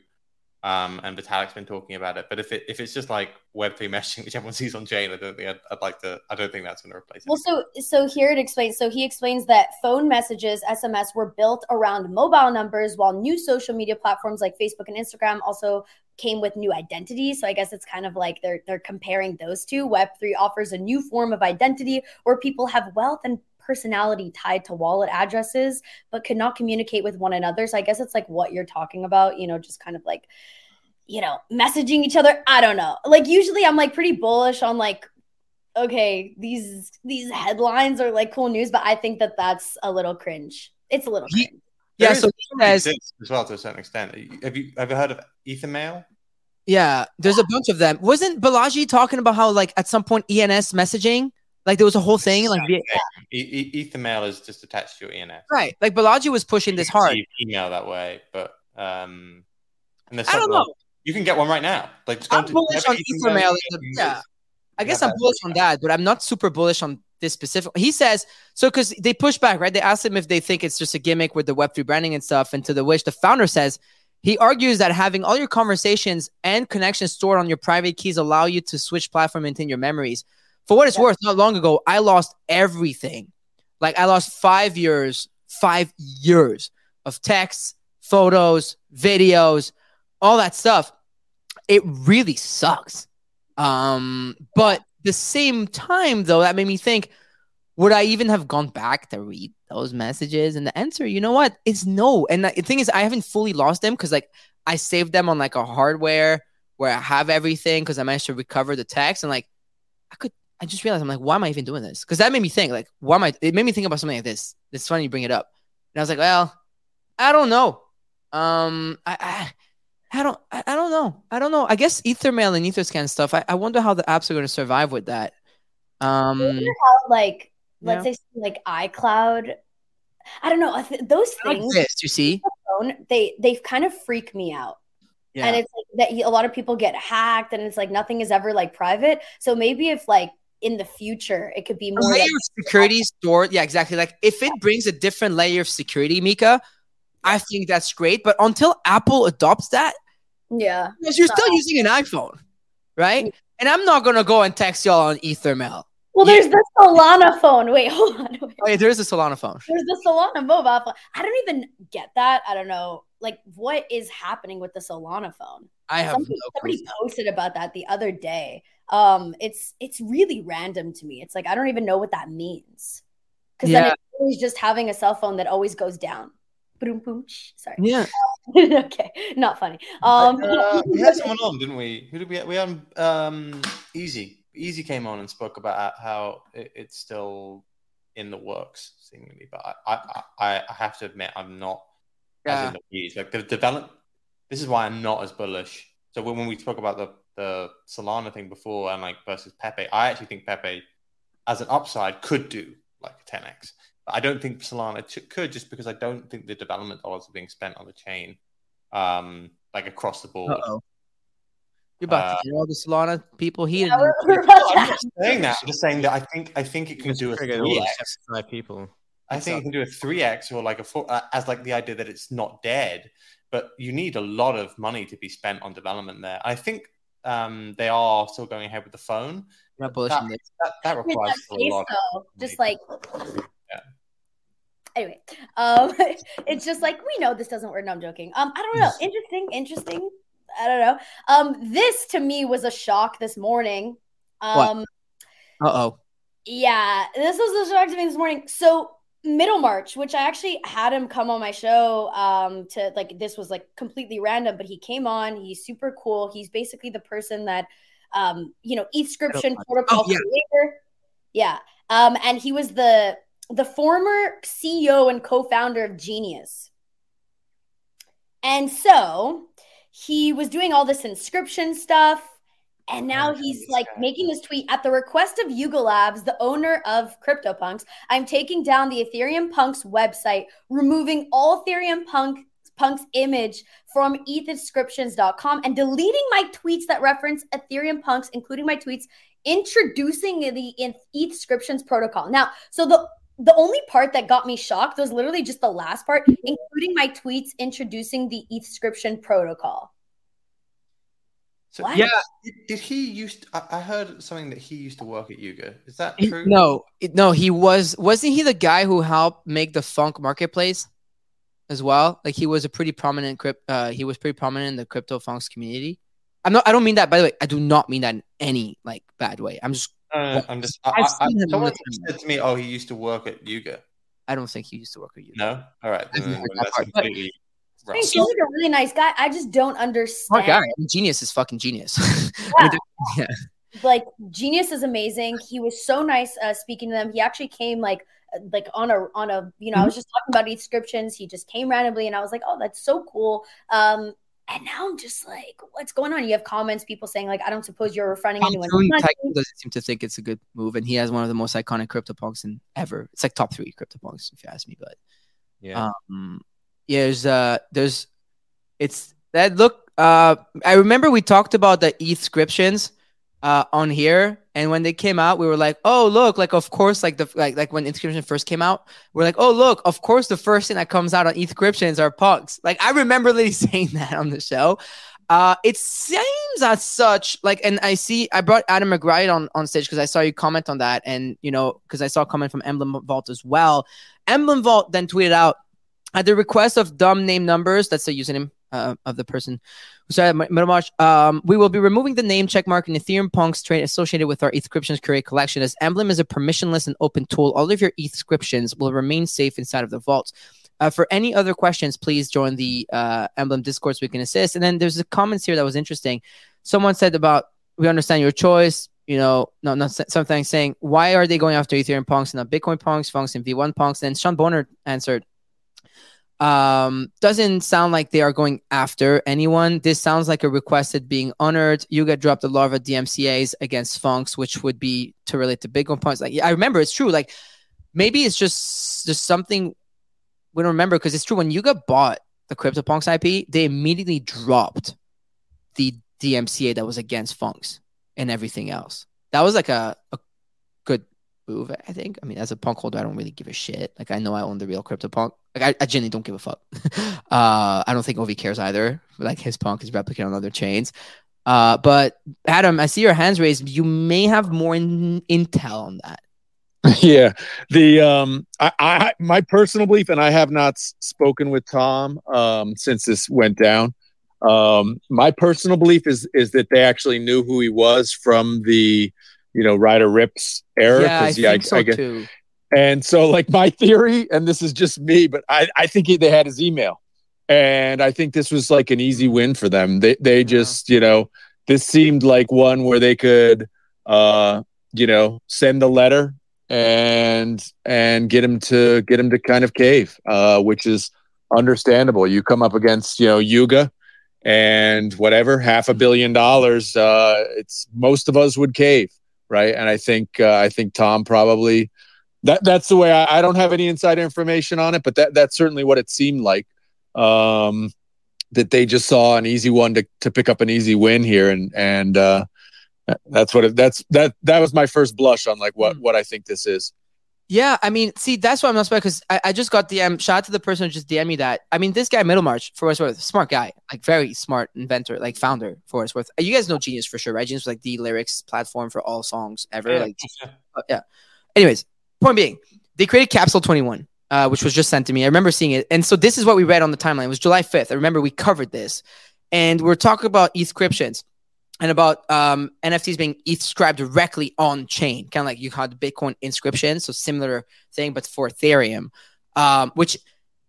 Um, and Vitalik's been talking about it, but if it if it's just like Web three <laughs> messaging, which everyone sees on Jane, I don't think I'd, I'd like to. I don't think that's going to replace it. Well, so so here it explains. So he explains that phone messages, SMS, were built around mobile numbers, while new social media platforms like Facebook and Instagram also came with new identities. So I guess it's kind of like they're they're comparing those two. Web three offers a new form of identity where people have wealth and personality tied to wallet addresses, but could not communicate with one another. So I guess it's like what you're talking about. You know, just kind of like you know messaging each other. I don't know. Like usually I'm like pretty bullish on like okay, these these headlines are like cool news, but I think that that's a little cringe. It's a little He- cringe. Yeah, so he says as well to a certain extent. Have you ever heard of Ethermail? Yeah, there's a bunch of them. Wasn't Balaji talking about how like at some point ENS messaging, like there was a whole thing like E- e- Ethermail is just attached to your ENS. right, like Balaji was pushing this hard. Email that way, but um, and I don't know. You can get one right now. Like I'm to- bullish on Ethermail. Yeah. I guess Yeah, I'm bullish on that, but I'm not super bullish on this specific. He says so because they push back, right? They asked him if they think it's just a gimmick with the Web3 branding and stuff, and to the which the founder says he argues that having all your conversations and connections stored on your private keys allow you to switch platform and in your memories. For what it's Yeah. worth, not long ago, I lost everything. Like I lost five years, five years of texts, photos, videos, all that stuff. It really sucks. Um, but the same time, though, that made me think, would I even have gone back to read those messages? And the answer, you know what, is no. And the thing is, I haven't fully lost them because like I saved them on like a hardware where I have everything because I managed to recover the text and like I could. I just realized I'm like, why am I even doing this? Because that made me think, like, why am I? It made me think about something like this. It's funny you bring it up, and I was like, well, I don't know. Um, I, I, I don't, I, I don't know. I don't know. I guess Ethermail and Etherscan stuff. I, I wonder how the apps are going to survive with that. Um, How, like let's Yeah. say like iCloud. I don't know. Th- those like things this, you see? phone, they they kind of freak me out. Yeah. And it's like that a lot of people get hacked and it's like nothing is ever like private. So maybe if like in the future it could be a more layer like, of security stored. Yeah, exactly. Like if it brings a different layer of security, Mika, I think that's great. But until Apple adopts that, yeah. because you're still using an iPhone, right? And I'm not gonna go and text y'all on Ethermail. Well, Yeah. there's the Solana phone. Wait, hold on. Wait. Oh, yeah, there is a Solana phone. There's the Solana mobile phone. I don't even get that. I don't know. Like, what is happening with the Solana phone? I have somebody, no somebody posted about that the other day. Um, it's it's really random to me. It's like I don't even know what that means. Because then it's always just having a cell phone that always goes down. Boom, boom. shh, Sorry. Yeah. <laughs> okay, not funny. Um, Uh, we had someone on, didn't we? Who did we? Have? We had um, Easy. Easy came on and spoke about how it, it's still in the works, seemingly. But I, I, I, I have to admit, I'm not as Yeah. in the weeds. Like the develop. This is why I'm not as bullish. So when, when we spoke about the the Solana thing before and like versus Pepe, I actually think Pepe, as an upside, could do like a 10x. But I don't think Solana t- could just because I don't think the development dollars are being spent on the chain, um, like across the board. Uh-oh. You're about Uh, to get all the Solana people heated. yeah, we're, we're about I'm to- not saying that. I'm just saying that I think I think it can do a three x. people. I think it can do a three x or like a four uh, as like the idea that it's not dead. But you need a lot of money to be spent on development there. I think um, they are still going ahead with the phone. That, that, that requires that a lot. though, just like Yeah. anyway, um, <laughs> it's just like we know this doesn't work. No, I'm joking. Um, I don't know. Interesting, interesting. I don't know. Um, this to me was a shock this morning. Um, Uh oh. yeah, this was a shock to me this morning. So Middlemarch, which I actually had him come on my show, um, to like this was like completely random, but he came on. He's super cool. He's basically the person that, um, you know, Ethscription Middlemarch. protocol Oh, yeah. creator. Yeah, um, and he was the the former CEO and co-founder of Genius. And so he was doing all this inscription stuff. And now he's like making this tweet at the request of Yuga Labs, the owner of CryptoPunks. I'm taking down the Ethereum Punks website, removing all Ethereum Punk Punk's image from ethscriptions.com and deleting my tweets that reference Ethereum Punks, including my tweets introducing the ETHscriptions protocol. Now, so the the only part that got me shocked was literally just the last part, including my tweets introducing the ETHscription protocol. So, What? Yeah. Did, did he used? I, I heard something that he used to work at Yuga. Is that true? No, no, he was wasn't he the guy who helped make the Phunk marketplace as well? Like he was a pretty prominent crypt uh he was pretty prominent in the crypto Phunks community. I'm not I don't mean that by the way. I do not mean that in any like bad way. I'm just Uh, I'm just. I, I've I, I, him someone on said to me, "Oh, he used to work at Yuga." I don't think he used to work at Yuga. No. All right. I've then never that's part, but- completely I wrong. mean, seems like a really nice guy. I just don't understand. Smart guy. I mean, genius is fucking genius. <laughs> I mean, like genius is amazing he was so nice uh, speaking to them he actually came like uh, like on a on a you know i was just talking about descriptions he just came randomly and i was like oh that's so cool um and now i'm just like what's going on you have comments people saying like i don't suppose you're refunding Tom anyone's Tui money Tycoon doesn't seem to think it's a good move, and he has one of the most iconic CryptoPunks in ever. It's like top three CryptoPunks, if you ask me. But Yeah. um, yeah, there's uh, there's it's that look. Uh, I remember we talked about the ETHscriptions uh on here, and when they came out, we were like, oh look, like of course, like the like like when inscription first came out, we're like, oh look, of course, the first thing that comes out on ETHscriptions are punks. Like I remember literally <laughs> saying that on the show. Uh, it seems as such like, and I see I brought Adam McBride on on stage because I saw you comment on that, and you know because I saw a comment from Emblem Vault as well. Emblem Vault then tweeted out at the request of dumb name numbers. That's the username uh, of the person who started Um, we will be removing the name checkmark in Ethereum Punks trade associated with our ETHscriptions Curate collection. As Emblem is a permissionless and open tool, all of your ETHscriptions will remain safe inside of the vault. Uh, for any other questions, please join the uh, Emblem Discord so we can assist. And then there's a comments here that was interesting. Someone said about we understand your choice. You know, no, not something saying why are they going after Ethereum punks and not Bitcoin punks, punks and V1 punks? And Sean Bonner answered, um, doesn't sound like they are going after anyone. This sounds like a requested being honored. Yuga dropped a lot of DMCA's against Phunks, which would be to relate to big one points. Like, I remember it's true. Like, maybe it's just just something we don't remember because it's true. When Yuga bought the CryptoPunks IP, they immediately dropped the DMCA that was against Phunks and everything else. That was like a, a move, I think. I mean, as a punk holder, I don't really give a shit. Like, I know I own the real CryptoPunk. Like, I, I genuinely don't give a fuck. <laughs> uh, I don't think Ovi cares either. Like, his punk is replicated on other chains. Uh, but Adam, I see your hands raised. You may have more in, intel on that. <laughs> yeah the um I, I my personal belief and i have not spoken with tom um since this went down um my personal belief is is that they actually knew who he was from the you know Ryder Ripps era yeah, I 'cause, think so I get- too. and so like my <laughs> theory and this is just me but i i think he, they had his email. And i think this was like an easy win for them. They they just you know this seemed like one where they could uh you know send a letter and and get him to get him to kind of cave uh which is understandable. You come up against you know yuga and whatever half a billion dollars uh it's most of us would cave right? And i think uh, i think tom probably that that's the way I, I don't have any inside information on it but that that's certainly what it seemed like um that they just saw an easy one to to pick up an easy win here. And and uh that's what it, that's that that was my first blush on like what what I think this is Yeah, I mean, see, that's why I'm not surprised because I, I just got DM. Shout out to the person who just DM me that. I mean, this guy Middlemarch for what it's worth, smart guy, like very smart inventor, like founder for what it's worth. You guys know Genius for sure, right? Genius was like the lyrics platform for all songs ever. Yeah. Like, <laughs> uh, yeah. Anyways, point being, they created Capsule 21, uh, which was just sent to me. I remember seeing it, and so this is what we read on the timeline. It was July 5th. I remember we covered this, and we're talking about inscriptions and about um, NFTs being inscribed directly on chain, kind of like you had Bitcoin inscription, so similar thing, but for Ethereum, um, which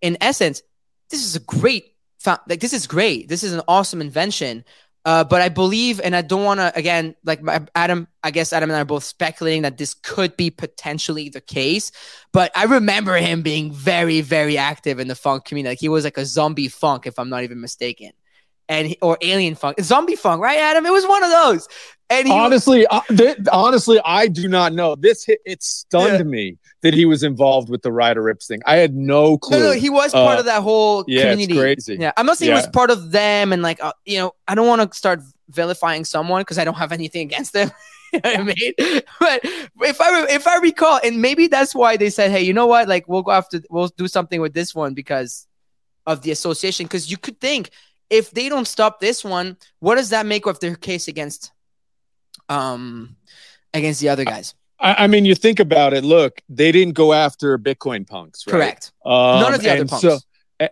in essence, this is a great, like this is great. This is an awesome invention. Uh, but I believe, and I don't want to again, like my, Adam. I guess Adam and I are both speculating that this could be potentially the case. But I remember him being very, very active in the Phunk community. Like he was like a zombie Phunk, if I'm not even mistaken, and he, or alien Phunk, zombie Phunk, right, Adam? It was one of those. And he, honestly, uh, th- honestly, I do not know. This hit, it stunned Yeah. me that he was involved with the Ryder Ripps thing. I had no clue. No, no, he was part Uh, of that whole yeah, it's community. crazy. Yeah, I'm not saying he was part of them, and like, uh, you know, I don't want to start vilifying someone because I don't have anything against them. <laughs> you know I mean? But if I if I recall, and maybe that's why they said, hey, you know what? Like, we'll go after, we'll do something with this one because of the association. Because you could think if they don't stop this one, what does that make of their case against, um, against the other guys? I, I mean, you think about it. Look, they didn't go after Bitcoin punks, right? Correct. Um, None of the other punks. So,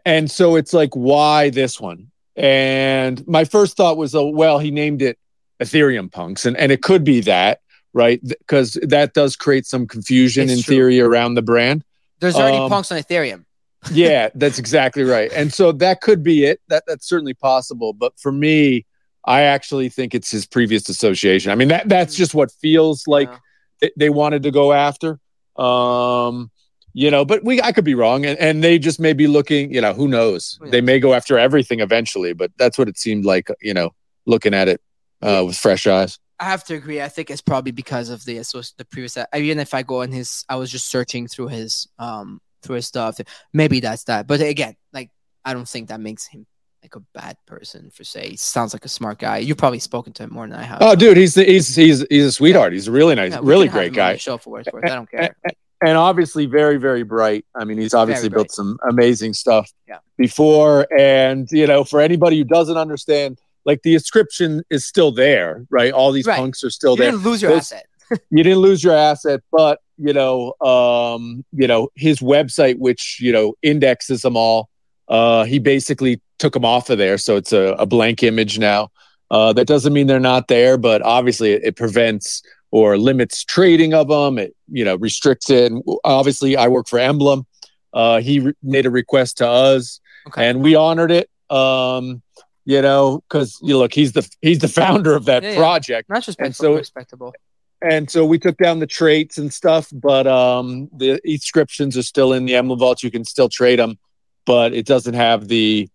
and so it's like, why this one? And my first thought was, oh, well, he named it Ethereum punks, and and it could be that, right? Because that does create some confusion It's in true. theory around the brand. There's already Um, punks on Ethereum. Yeah, that's exactly right. And so that could be it. That that's certainly possible. But for me, I actually think it's his previous association. I mean, that that's just what feels like Yeah. they, they wanted to go after. Um, you know, but we I could be wrong, and, and they just may be looking. You know, who knows? Who They may go after everything eventually, but that's what it seemed like. You know, looking at it uh, with fresh eyes. I have to agree. I think it's probably because of the the previous. Even if I go on his, I was just searching through his um stuff. Maybe that's that. But again, like I don't think that makes him like a bad person for say. He sounds like a smart guy. You've probably spoken to him more than I have. Oh, dude, he's he's he's he's a sweetheart. He's a really nice, Yeah, really great guy. Show for what it's worth. I don't care. and obviously very very bright i mean he's obviously built some amazing stuff Yeah. before and you know for anybody who doesn't understand like the inscription is still there right all these Right. punks are still You there lose your This- asset. You didn't lose your asset but you know um you know his website which you know indexes them all uh he basically took them off of there so it's a, a blank image now uh that doesn't mean they're not there but obviously it, it prevents or limits trading of them it you know restricts it and obviously i work for emblem uh he re- made a request to us Okay. and we honored it um you know because you look he's the he's the founder of that Yeah, yeah. project That's respectable. so- respectable. And so we took down the traits and stuff but um the inscriptions are still in the emblem vault you can still trade them but it doesn't have the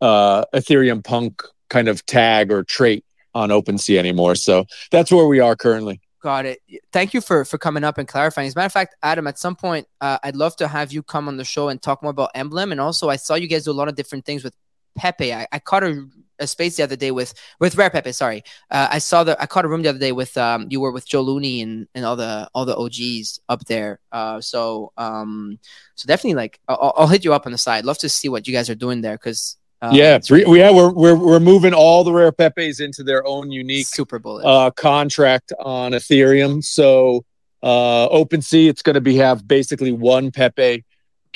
uh ethereum punk kind of tag or trait on OpenSea anymore. So that's where we are currently. Got it. Thank you for for coming up and clarifying. As a matter of fact, Adam, at some point, uh, I'd love to have you come on the show and talk more about Emblem. And also, I saw you guys do a lot of different things with Pepe. I, I caught a, a space the other day with with Rare Pepe. Sorry, uh, I saw the I caught a room the other day with um you were with Joe Looney and and all the all the OGs up there. Uh, so um so definitely like I'll, I'll hit you up on the side. Love to see what you guys are doing there because uh, yeah, yeah, we're, we're we're moving all the rare Pepes into their own unique super bullish. uh, contract on Ethereum. So uh, OpenSea, it's going to be have basically one Pepe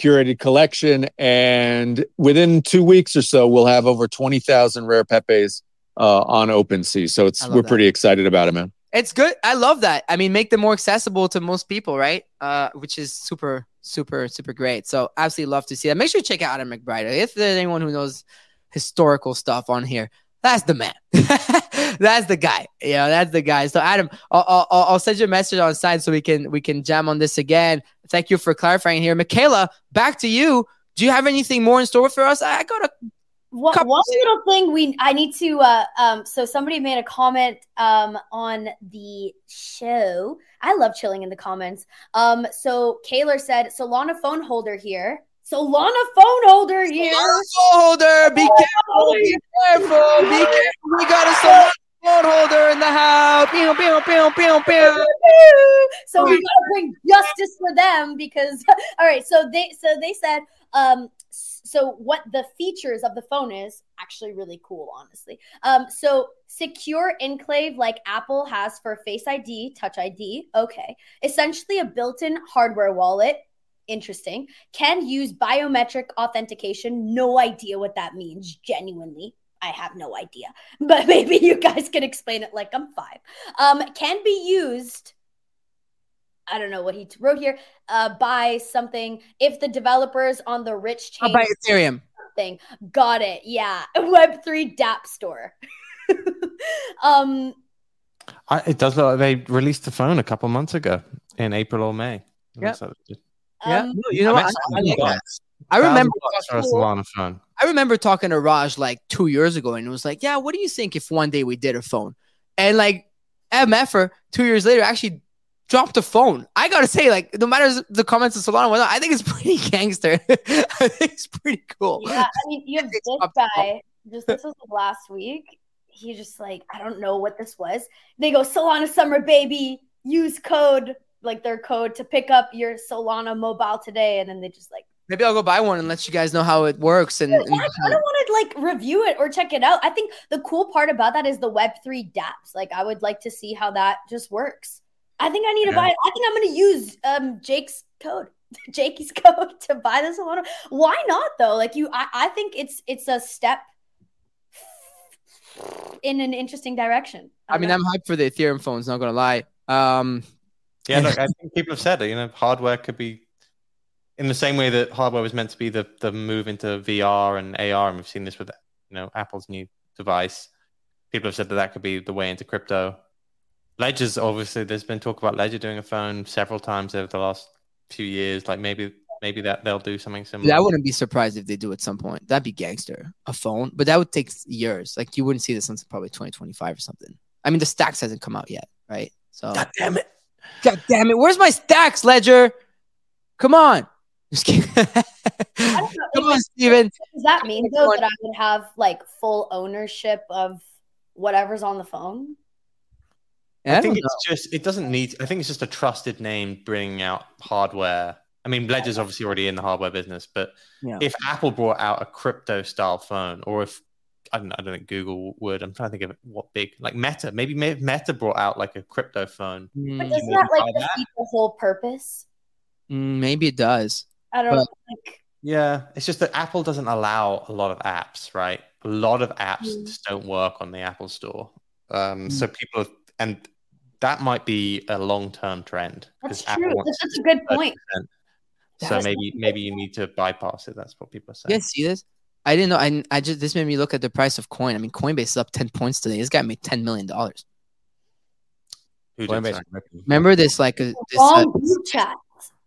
curated collection, and within two weeks or so, we'll have over twenty thousand rare Pepes uh, on OpenSea. So it's we're that. pretty excited about it, man. It's good. I love that. I mean, make them more accessible to most people, right? Uh, which is super, super, super great. So absolutely love to see that. Make sure you check out Adam McBride. If there's anyone who knows historical stuff on here, that's the man. <laughs> that's the guy. Yeah, that's the guy. So Adam, I'll, I'll, I'll send you a message on side so we can we can jam on this again. Thank you for clarifying here, Michaela. Back to you. Do you have anything more in store for us? I got a One, one little thing we I need to uh um so somebody made a comment um on the show. I love chilling in the comments. Um so Kaylor said Solana phone holder here. Solana phone holder here. phone holder. Be careful. Be careful. Be careful. We got a phone holder in the house. Pew, pew, pew, pew, pew. So we gotta bring justice for them because <laughs> all right. So they so they said um so what the features of the phone is actually really cool honestly um so secure enclave like apple has for face id touch id okay essentially a built-in hardware wallet interesting can use biometric authentication no idea what that means genuinely i have no idea <laughs> but maybe you guys can explain it like i'm five um can be used I don't know what he wrote here. Uh, buy something if the developers on the rich I'll chain buy Ethereum. thing. Got it. Yeah. <laughs> Web three DApp store. <laughs> um I, it does look like they released the phone a couple months ago in April or May. It Yeah. like. Yeah, um, no, you know I what? I, I like that. $1,000 I remember. for a Solana phone. I remember talking to Raj like two years ago, and it was like, "Yeah, what do you think if one day we did a phone?" And like MFer two years later actually dropped a phone. I gotta say, like, no matter the comments of Solana, whatnot, I think it's <laughs> pretty gangster. I think it's pretty cool. yeah, I mean you have this guy, just this was last week. He just like, I don't know what this was. They go Solana summer baby, use code, like their code to pick up your Solana mobile today. And then they just like Maybe I'll go buy one and let you guys know how it works. And, Yeah, and I kind of want to like review it or check it out. I think the cool part about that is the Web3 dApps. Like, I would like to see how that just works. I think I need to buy it. I think I'm going to use um Jake's code, <laughs> Jakey's code to buy this one. Why not though? Like you, I, I think it's it's a step in an interesting direction. I mean, I'm hyped for the Ethereum phones. Not gonna lie. Um, Yeah, look, <laughs> I think people have said it. You know, hardware could be in the same way that hardware was meant to be the the move into VR and AR, and we've seen this with you know Apple's new device. People have said that that could be the way into crypto. Ledger's obviously there's been talk about Ledger doing a phone several times over the last few years. Like maybe maybe that they'll do something similar. I wouldn't be surprised if they do at some point. That'd be gangster. A phone, but that would take years. Like you wouldn't see this until probably 2025 or something. I mean, the Stax hasn't come out yet, right? So, God damn it! God damn it, where's my Stax, Ledger? Come on. Just kidding. <laughs> I don't know. Come on, Steven. Does that mean though that I would have like full ownership of whatever's on the phone? Yeah, I think don't it's just it doesn't need. I think it's just a trusted name bringing out hardware. I mean, Ledger's obviously already in the hardware business, but Yeah. if Apple brought out a crypto style phone, or if I don't, I don't think Google would. I'm trying to think of what big like Meta. Maybe Meta brought out like a crypto phone. But Mm, doesn't that like defeat the whole purpose? mm, maybe it does. I don't But- like. Yeah, it's just that Apple doesn't allow a lot of apps, right? A lot of apps Mm. just don't work on the Apple Store. Um, So people and that might be a long term trend That's true. wants That's such a good point. 30%. So maybe maybe you need to bypass it. That's what people are saying. You guys see this? I didn't know. I, I just this made me look at the price of coin. I mean, Coinbase is up ten points today. This guy made ten million dollars. Who did, Coinbase sorry? ripping. Remember this? Like, uh, this, uh, group chat.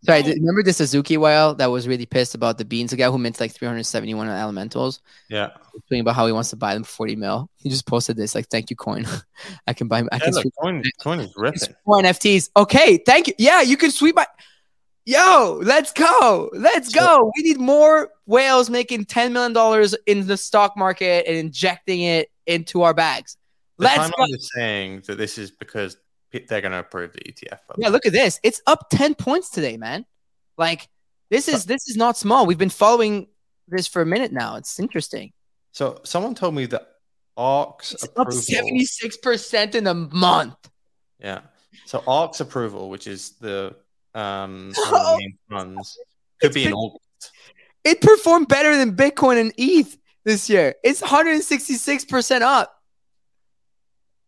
Sorry, th- remember this Azuki whale that was really pissed about the beans. The guy who minted like three hundred seventy one elementals, Yeah. tweeting about how he wants to buy them for forty mil. He just posted this like, "Thank you, coin. <laughs> I can buy. I Yeah, can look, sweep coin, coin is ripping. more NFTs. Okay, thank you. Yeah, you can sweep my. Yo, let's go. Let's go. We need more whales making $10 million in the stock market and injecting it into our bags. The Let's I'm is saying that this is because they're going to approve the ETF. Yeah, look at this. It's up 10 points today, man. Like this is this is not small. We've been following this for a minute now. It's interesting. So someone told me that ARK's It's up 76% in a month. Yeah. So ARK's approval, which is the um <laughs> main funds, could be in been- August. It performed better than Bitcoin and ETH this year. It's 166% up.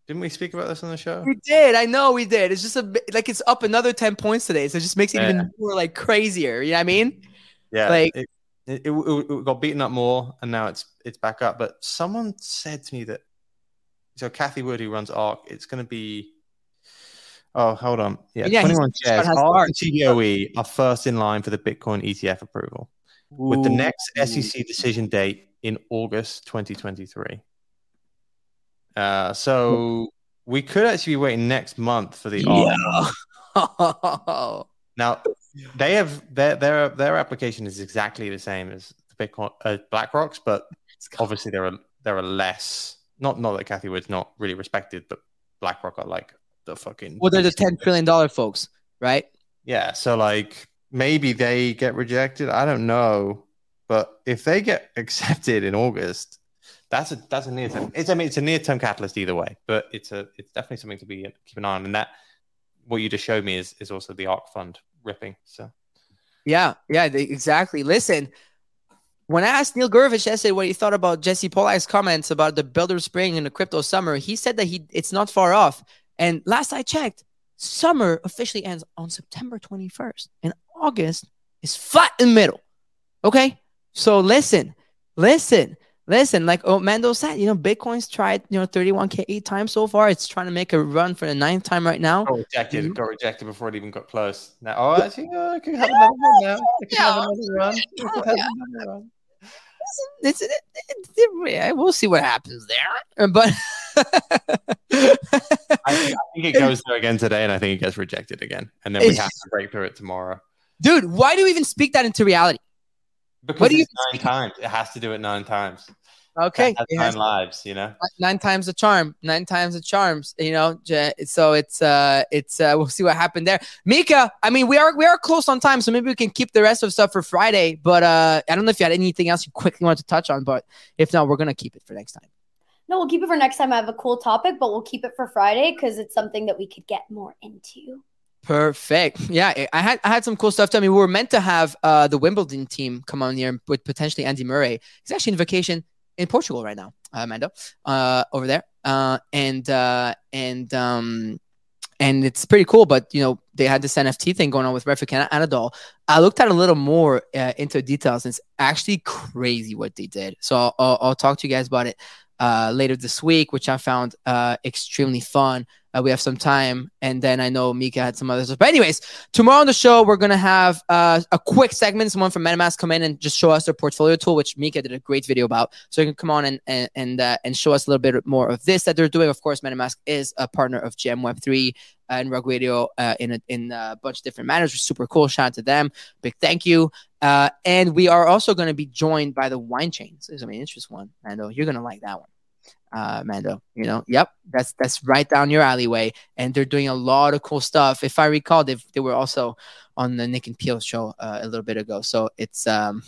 Didn't we speak about this on the show? We did. I know we did. It's just a like it's up another 10 points today. So it just makes it Yeah. even more like crazier. You know what I mean? Yeah. Like- it, it, it, it got beaten up more, and now it's it's back up. But someone said to me that so Cathie Wood, who runs ARK, it's going to be. Oh, hold on. Yeah, Yeah, 21 he's shares. ARK and TDOE are first in line for the Bitcoin ETF approval, with the next SEC decision date in August 2023. Uh, so we could actually be waiting next month for the. Yeah. Now, they have their their their application is exactly the same as the Bitcoin uh, BlackRock's, but obviously there are there are less. Not not that Cathie Wood's not really respected, but BlackRock are like the fucking. Well, they're the ten trillion dollar folks, right? Yeah, so like maybe they get rejected. I don't know, but if they get <laughs> accepted in August, that's a that's a near term. It's I mean it's a near term catalyst either way, but it's a it's definitely something to be keep an eye on. And that what you just showed me is is also the ARK fund ripping. So Yeah, yeah, exactly. Listen, when I asked Neil Gurvich yesterday what he thought about Jesse Pollak's comments about the builder spring and the crypto summer, he said that he it's not far off. And last I checked, summer officially ends on September 21st, and August is flat in the middle. Okay, so listen, listen. Listen, like oh, Mando said, you know, Bitcoin's tried, you know, 31k eight times so far. It's trying to make a run for the ninth time right now. got rejected. Mhm. Got rejected before it even got close. Now, oh, actually, uh, I could have another one now. I could have another run. I could have another run. <laughs> it's, it, it, it- we'll see what happens there. But I think, I think it <laughs> goes there again today, and I think it gets rejected again, and then we have to break through it tomorrow. dude, why do we even speak that into reality? Because What do you it's nine times. It has to do it nine times. Okay, That's it nine has lives. You know. nine times the charm, nine times the charms. You know, so it's uh, it's uh, <laughs> we'll see what happened there. Mika, I mean, we are we are close on time, so maybe we can keep the rest of stuff for Friday. But uh, I don't know if you had anything else you quickly wanted to touch on, but if not, we're gonna keep it for next time. No, we'll keep it for next time. I have a cool topic, but we'll keep it for Friday because it's something that we could get more into. Perfect. Yeah, I- had I had some cool stuff. I mean, we were meant to have uh, the Wimbledon team come on here with potentially Andy Murray. He's actually in vacation in Portugal right now, uh, uh, over there. Uh, and uh, and um, and it's pretty cool. But you know, they had this NFT thing going on with Refik and Anadol. I looked at a little more uh, into details. And it's actually crazy what they did. So I'll, I'll, I'll talk to you guys about it uh, later this week, which I found uh, extremely fun. Uh, we have some time, and then I know Mika had some other stuff. But anyways, tomorrow on the show we're gonna have uh, a quick segment. Someone from MetaMask come in and just show us their portfolio tool, which Mika did a great video about. So you can come on and and and, uh, and show us a little bit more of this that they're doing. Of course, MetaMask is a partner of GM Web three and Rug Radio uh, in a, in a bunch of different manners. Which is super cool. Shout out to them. Big thank you. Uh, and we are also going to be joined by the wine chains. This is an interesting one. I know you're going to like that one uh, Mando. You know, yep, that's that's right down your alleyway, and they're doing a lot of cool stuff. If I recall, they they were also on the Nick and Peel show uh, a little bit ago, so it's um,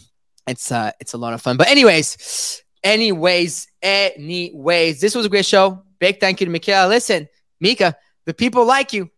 it's uh, it's a lot of fun. But anyways, anyways, anyways, this was a great show. Big thank you to Michaela. Listen, Mika, the people like you.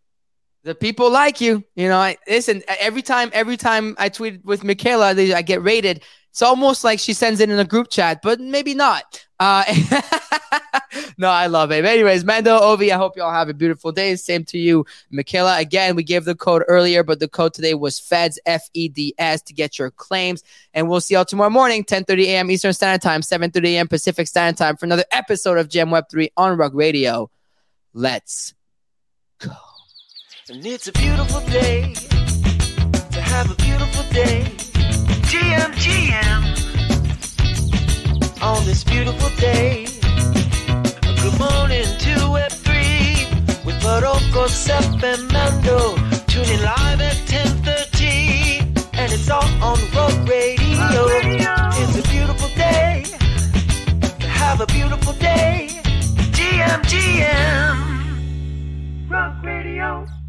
The people like you. You know, I listen every time. Every time I tweet with Michaela, I get rated. It's almost like she sends it in a group chat, but maybe not. Uh, <laughs> no, I love it. But anyways, Mando, Ovi, I hope you all have a beautiful day. Same to you, Michaela. Again, we gave the code earlier, but the code today was FEDS, F E D S, to get your claims. And we'll see y'all tomorrow morning, 10 30 a.m. Eastern Standard Time, 7 30 a.m. Pacific Standard Time for another episode of GM Web 3 on Rug Radio. Let's go. And it's a beautiful day to have a beautiful day. GM, GM on this beautiful day. Good morning to Web3 with Farokh, Sepp, and Mando. Tune in live at 10.30 and it's all on Rug Radio. Radio. It's a beautiful day. Have a beautiful day. G M G M GM. Rug Radio.